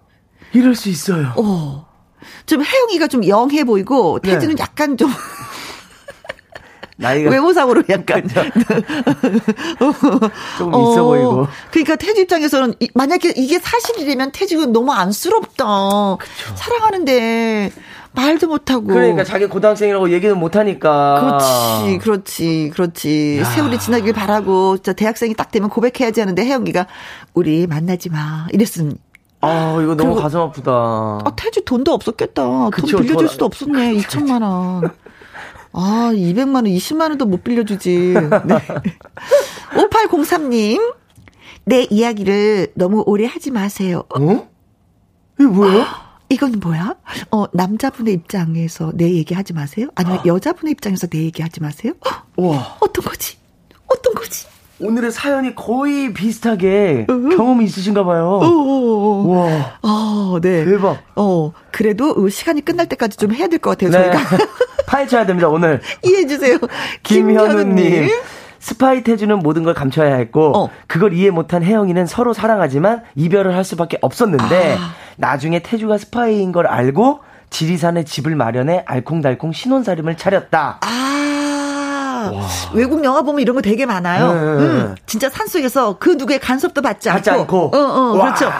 E: 이럴 수 있어요.
A: 어. 좀 혜영이가 좀 영해 보이고
E: 네.
A: 태주는 약간 좀
E: 나이가
A: 외모상으로 약간
E: 좀 있어 보이고.
A: 그러니까 태주 입장에서는 이- 만약에 이게 사실이라면 태주는 너무 안쓰럽다. 사랑하는데 말도 못하고.
E: 그러니까 자기 고등학생이라고 얘기는 못 하니까.
A: 그렇지, 그렇지, 그렇지. 세월이 지나길 바라고, 진짜 대학생이 딱 되면 고백해야지 하는데 혜영이가 우리 만나지 마. 이랬으면.
E: 아, 이거 너무 가슴 아프다.
A: 아, 태주 돈도 없었겠다.
E: 그쵸,
A: 돈 빌려줄
E: 돈-
A: 수도 없었네. 2천만 원. 아, 200만 원, 20만 원도 못 빌려주지. 네. 5803님. 내 이야기를 너무 오래 하지 마세요. 어,
E: 어? 이게 뭐예요?
A: 이건 뭐야? 어, 남자분의 입장에서 내 얘기 하지 마세요? 아니면 여자분의 입장에서 내 얘기 하지 마세요?
E: 와,
A: 어떤 거지? 어떤 거지?
E: 오늘의 사연이 거의 비슷하게 경험이 있으신가 봐요.
A: 오,
E: 와,
A: 어, 네.
E: 대박.
A: 어, 그래도 어, 시간이 끝날 때까지 좀 해야 될 것 같아요,
E: 네.
A: 저희가.
E: 파헤쳐야 됩니다, 오늘.
A: 이해해주세요.
E: 김현우님. 스파이 태주는 모든 걸 감춰야 했고
A: 어.
E: 그걸 이해 못한 혜영이는 서로 사랑하지만 이별을 할 수밖에 없었는데
A: 아.
E: 나중에 태주가 스파이인 걸 알고 지리산에 집을 마련해 알콩달콩 신혼살림을 차렸다.
A: 아, 외국 영화 보면 이런 거 되게 많아요.
E: 네.
A: 음, 진짜 산속에서 그 누구의 간섭도 받지 않고.
E: 받지 않고.
A: 어, 어,
E: 와.
A: 그렇죠.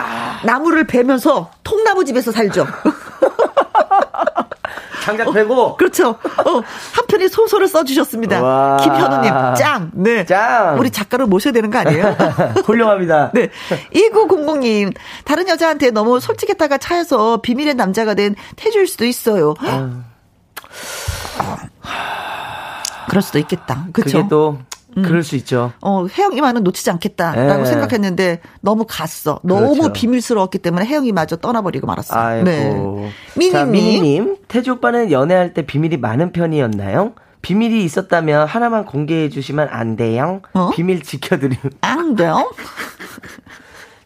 A: 나무를 베면서 통나무 집에서 살죠.
E: 장작 패고
A: 그렇죠. 어, 한 편의 소설을 써주셨습니다.
E: 와.
A: 김현우님, 짱. 네.
E: 짱.
A: 우리 작가를 모셔야 되는 거 아니에요?
E: 훌륭합니다.
A: 네. 2900님, 다른 여자한테 너무 솔직했다가 차여서 비밀의 남자가 된 태주일 수도 있어요. 그럴 수도 있겠다. 그렇죠.
E: 그게 또 그럴 수 있죠.
A: 어, 혜영이만은 놓치지 않겠다라고
E: 네.
A: 생각했는데 너무 갔어. 너무
E: 그렇죠.
A: 비밀스러웠기 때문에 혜영이마저 떠나버리고 말았어.
E: 아이고.
A: 네.
E: 자,
A: 미니님.
E: 미니님. 태주 오빠는 연애할 때 비밀이 많은 편이었나요? 비밀이 있었다면 하나만 공개해 주시면 안 돼요?
A: 어?
E: 비밀 지켜드림.
A: 안 돼요?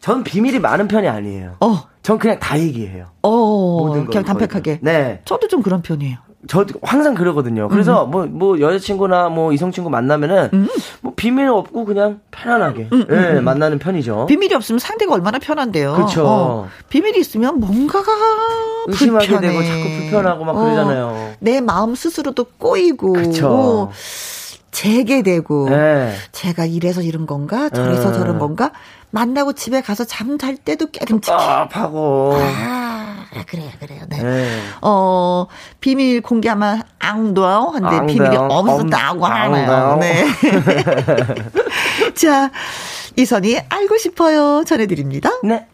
E: 전 비밀이 많은 편이 아니에요.
A: 어,
E: 전 그냥 다 얘기해요.
A: 어,
E: 모든 걸
A: 그냥 담백하게.
E: 다. 네.
A: 저도 좀 그런 편이에요.
E: 저 항상 그러거든요. 그래서 뭐, 뭐, 여자친구나 뭐, 이성친구 만나면은, 뭐, 비밀 없고 그냥 편안하게, 예, 만나는 편이죠.
A: 비밀이 없으면 상대가 얼마나 편한데요.
E: 그쵸.
A: 어, 비밀이 있으면 뭔가가
E: 의심하게
A: 불편해.
E: 되고 자꾸 불편하고 막
A: 어,
E: 그러잖아요.
A: 내 마음 스스로도 꼬이고
E: 그쵸.
A: 재개되고
E: 예.
A: 제가 이래서 이런 건가 저래서
E: 음.
A: 저런 건가 만나고 집에 가서 잠 잘 때도 깨름칙해.
E: 깝하고.
A: 아 그래요 그래요. 네.
E: 예.
A: 어 비밀 공개하면 앙도요. 한데
E: 앙도요.
A: 비밀이 없었다고
E: 엄-
A: 하네요.
E: 앙도요.
A: 네. 자 이선이 알고 싶어요 전해드립니다.
E: 네.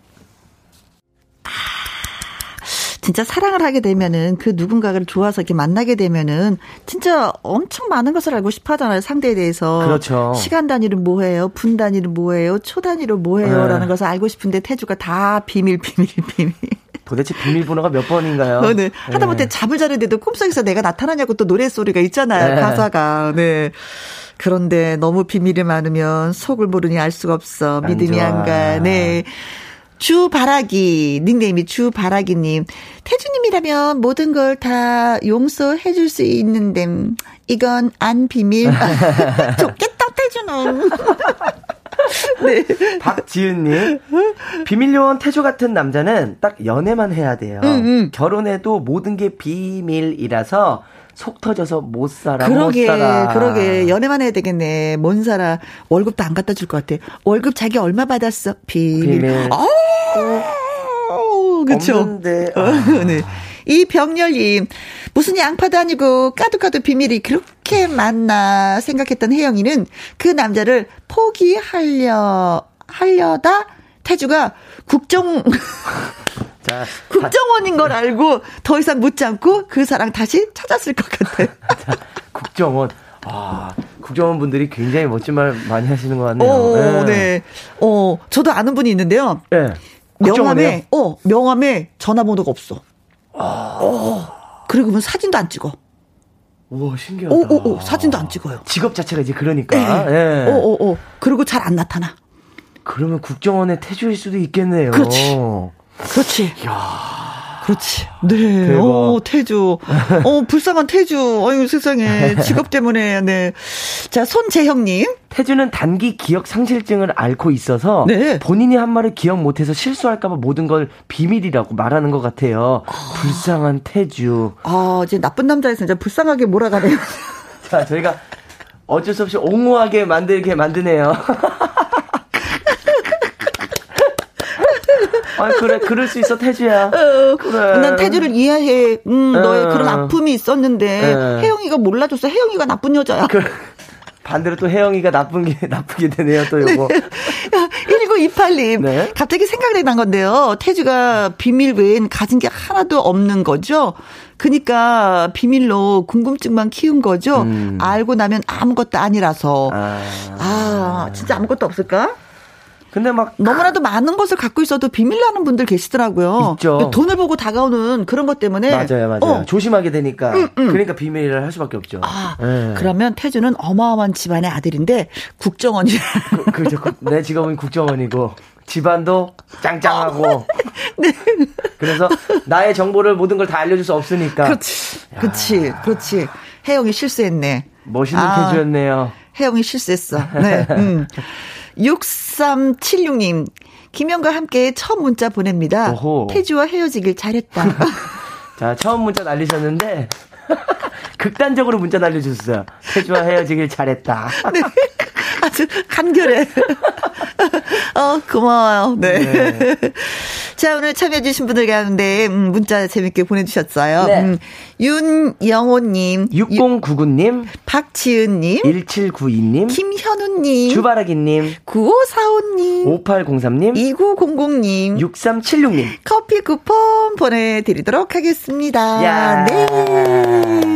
A: 진짜 사랑을 하게 되면은 그 누군가를 좋아서 이렇게 만나게 되면은 진짜 엄청 많은 것을 알고 싶어 하잖아요. 상대에 대해서.
E: 그렇죠.
A: 시간 단위로 뭐예요? 분 단위로 뭐예요? 초 단위로 뭐예요?
E: 네.
A: 라는 것을 알고 싶은데 태주가 다 비밀 비밀 비밀.
E: 도대체 비밀번호가 몇 번인가요?
A: 어, 네. 하다못해
E: 예.
A: 잠을 자는데도 꿈속에서 내가 나타나냐고 또 노래소리가 있잖아요.
E: 네.
A: 가사가. 네. 그런데 너무 비밀이 많으면 속을 모르니 알 수가 없어.
E: 안
A: 믿음이
E: 좋아.
A: 안 가. 네. 주바라기, 닉네임이 주바라기님. 태주님이라면 모든 걸 다 용서해 줄 수 있는데, 이건 안 비밀. 좋겠다, 태주는. 네.
E: 박지은님 비밀 요원 태조 같은 남자는 딱 연애만 해야 돼요.
A: 음,
E: 결혼해도 모든 게 비밀이라서 속 터져서 못 살아
A: 그러게,
E: 못 살아.
A: 그러게. 연애만 해야 되겠네. 뭔 살아. 월급도 안 갖다 줄 것 같아. 월급 자기 얼마 받았어? 비밀.
E: 비밀.
A: 어, 그쵸.
E: 없는데.
A: 어, 네. 이 병렬님, 무슨 양파도 아니고 까두까두 비밀이 그렇게 많나 생각했던 혜영이는 그 남자를 포기하려, 하려다 태주가 국정,
E: 자,
A: 국정원인 걸 알고 더 이상 묻지 않고 그 사랑 다시 찾았을 것 같아요.
E: 자, 국정원. 아, 국정원 분들이 굉장히 멋진 말 많이 하시는 것 같네요.
A: 오,
E: 예.
A: 네. 어, 저도 아는 분이 있는데요.
E: 예. 국정원이요?
A: 명함에, 어, 명함에 전화번호가 없어. 어, 그리고 그 사진도 안 찍어.
E: 우와, 신기하다.
A: 오, 오, 오, 사진도 안 찍어요.
E: 직업 자체가 이제 그러니까.
A: 예.
E: 예.
A: 오, 오, 오. 그리고 잘 안 나타나.
E: 그러면 국정원의 태주일 수도 있겠네요.
A: 그렇지. 그렇지. 그렇지. 네.
E: 대박.
A: 어, 태주. 어, 불쌍한 태주. 아유, 세상에. 직업 때문에, 네. 자, 손재형님.
E: 태주는 단기 기억 상실증을 앓고 있어서
A: 네.
E: 본인이 한 말을 기억 못해서 실수할까봐 모든 걸 비밀이라고 말하는 것 같아요. 불쌍한 태주.
A: 아, 이제 나쁜 남자에서 이제 불쌍하게 몰아가네요.
E: 자, 저희가 어쩔 수 없이 옹호하게 만들게 만드네요. 아, 그래, 그럴 수 있어, 태주야. 그래.
A: 난 태주를 이해해. 음, 너의
E: 어.
A: 그런 아픔이 있었는데,
E: 어.
A: 혜영이가 몰라줬어. 혜영이가 나쁜 여자야.
E: 그, 반대로 또 혜영이가 나쁜 게, 나쁘게 되네요, 또 요거.
A: 1928님.
E: 네.
A: 갑자기 생각이 난 건데요. 태주가 비밀 외엔 가진 게 하나도 없는 거죠. 그니까 비밀로 궁금증만 키운 거죠.
E: 음.
A: 알고 나면 아무것도 아니라서. 아,
E: 아.
A: 진짜 아무것도 없을까?
E: 근데 막.
A: 너무나도 많은 것을 갖고 있어도 비밀나는 분들 계시더라고요.
E: 있죠.
A: 돈을 보고 다가오는 그런 것 때문에.
E: 맞아요, 맞아요.
A: 어,
E: 조심하게 되니까. 그러니까 비밀을 할 수밖에 없죠.
A: 아,
E: 예.
A: 그러면 태주는 어마어마한 집안의 아들인데 국정원이
E: 그, 그죠. 그- 내 직업은 국정원이고, 집안도 짱짱하고.
A: 네.
E: 그래서 나의 정보를 모든 걸 다 알려줄 수 없으니까.
A: 그렇지. 그렇지. 그렇지. 혜영이 실수했네.
E: 멋있는
A: 아.
E: 태주였네요.
A: 혜영이 실수했어. 네. 음. 6376님. 김영과 함께 첫 문자 보냅니다.
E: 오호.
A: 태주와 헤어지길 잘했다.
E: 자, 처음 문자 날리셨는데, 극단적으로 문자 날려주셨어요. 태주와 헤어지길 잘했다.
A: 네. 아주 간결해. 어, 고마워요. 네. 자, 오늘 참여해주신 분들 가운데, 음, 문자 재밌게 보내주셨어요.
E: 네.
A: 음, 윤영호님,
E: 6099님,
A: 박지은님,
E: 1792님,
A: 김현우님,
E: 주바라기님,
A: 9545님,
E: 5803님,
A: 2900님,
E: 6376님.
A: 커피 쿠폰 보내드리도록 하겠습니다.
E: 야.
A: 네.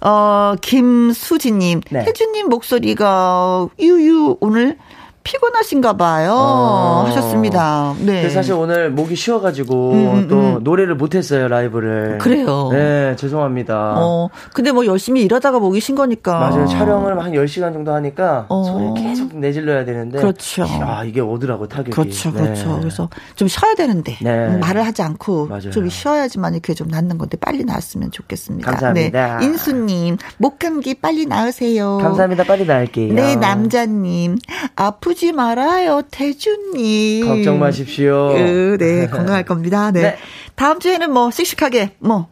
A: 어, 김수진님.
E: 네.
A: 혜주님 목소리가 유유 오늘 피곤하신가 봐요.
E: 어.
A: 하셨습니다. 네.
E: 사실 오늘 목이 쉬어가지고
A: 음, 음,
E: 또
A: 음.
E: 노래를 못했어요 라이브를.
A: 그래요.
E: 네 죄송합니다.
A: 어, 근데 뭐 열심히 일하다가 목이 쉰 거니까.
E: 맞아요. 촬영을 한 10시간 정도 하니까
A: 어.
E: 소리를 계속 내질러야 되는데.
A: 그렇죠.
E: 아, 이게 오더라고, 타격이.
A: 그렇죠,
E: 네.
A: 그렇죠. 그래서 좀 쉬어야 되는데
E: 네.
A: 음, 말을 하지 않고
E: 맞아요.
A: 좀 쉬어야지만 이렇게 좀 낫는 건데 빨리 나았으면 좋겠습니다.
E: 감사합니다.
A: 네. 인수님 목 감기 빨리 나으세요.
E: 감사합니다. 빨리 나을게요.
A: 네, 남자님 아프 지 말아요, 태주님.
E: 걱정 마십시오.
A: 으, 네, 건강할 겁니다. 네.
E: 네.
A: 다음 주에는 뭐 씩씩하게 뭐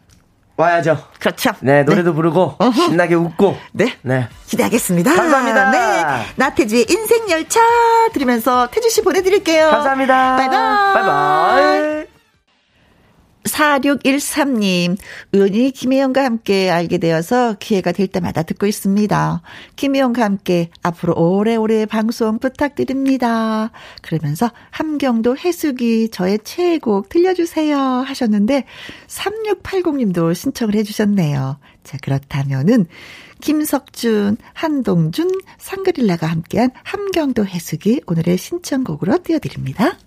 E: 와야죠.
A: 그렇죠.
E: 네, 노래도 부르고, 신나게 웃고.
A: 네.
E: 네.
A: 기대하겠습니다.
E: 감사합니다.
A: 네. 나태주의 인생 열차 들으면서 태주 씨 보내 드릴게요.
E: 감사합니다. Bye bye. Bye bye.
A: 4613님, 은희 김혜영과 함께 알게 되어서 기회가 될 때마다 듣고 있습니다. 김혜영과 함께 앞으로 오래오래 방송 부탁드립니다. 그러면서 함경도 해수기 저의 최애곡 들려주세요 하셨는데, 3680님도 신청을 해주셨네요. 자, 그렇다면은, 김석준, 한동준, 상그릴라가 함께한 함경도 해수기 오늘의 신청곡으로 띄워드립니다.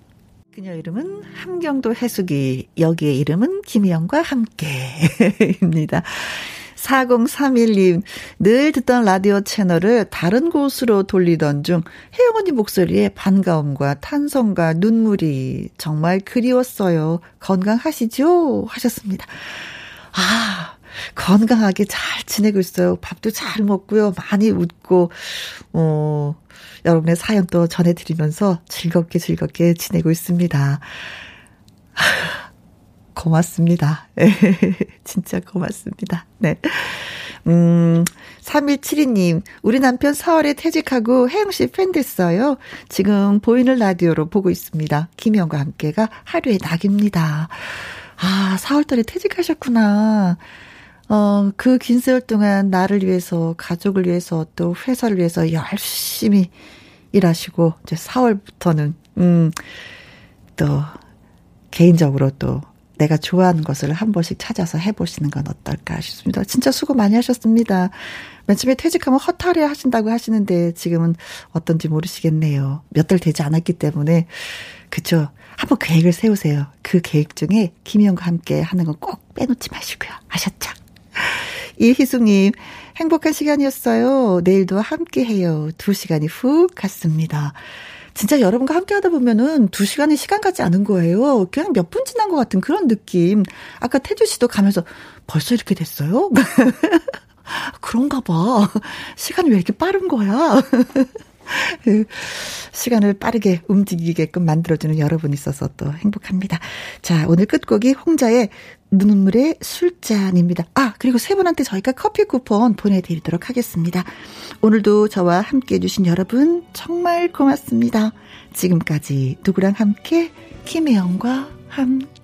A: 그녀 이름은 함경도 해수기, 여기의 이름은 김희영과 함께입니다. 4031님, 늘 듣던 라디오 채널을 다른 곳으로 돌리던 중 혜영 언니 목소리에 반가움과 탄성과 눈물이 정말 그리웠어요. 건강하시죠? 하셨습니다. 아, 건강하게 잘 지내고 있어요. 밥도 잘 먹고요. 많이 웃고, 어, 여러분의 사연 또 전해드리면서 즐겁게 즐겁게 지내고 있습니다. 고맙습니다. 진짜 고맙습니다. 네. 음, 3172님, 우리 남편 4월에 퇴직하고 혜영씨 팬 됐어요. 지금 보이는 라디오로 보고 있습니다. 김영과 함께가 하루의 낙입니다. 아, 4월달에 퇴직하셨구나. 어, 그 긴 세월 동안 나를 위해서, 가족을 위해서, 또 회사를 위해서 열심히 일하시고, 이제 4월부터는, 음, 또, 개인적으로 또, 내가 좋아하는 것을 한 번씩 찾아서 해보시는 건 어떨까 싶습니다. 진짜 수고 많이 하셨습니다. 맨 처음에 퇴직하면 허탈해 하신다고 하시는데, 지금은 어떤지 모르시겠네요. 몇 달 되지 않았기 때문에, 그쵸. 한번 계획을 세우세요. 그 계획 중에 김희영과 함께 하는 건 꼭 빼놓지 마시고요. 아셨죠? 이희숙님, 행복한 시간이었어요. 내일도 함께 해요. 두 시간이 훅 갔습니다. 진짜 여러분과 함께 하다 보면은 두 시간이 시간 같지 않은 거예요. 그냥 몇 분 지난 것 같은 그런 느낌. 아까 태주 씨도 가면서 벌써 이렇게 됐어요? 그런가 봐. 시간이 왜 이렇게 빠른 거야? 시간을 빠르게 움직이게끔 만들어주는 여러분이 있어서 또 행복합니다. 자, 오늘 끝곡이 홍자의 눈물의 술잔입니다. 아, 그리고 세 분한테 저희가 커피 쿠폰 보내드리도록 하겠습니다. 오늘도 저와 함께 해주신 여러분 정말 고맙습니다. 지금까지 누구랑 함께 김혜영과 함께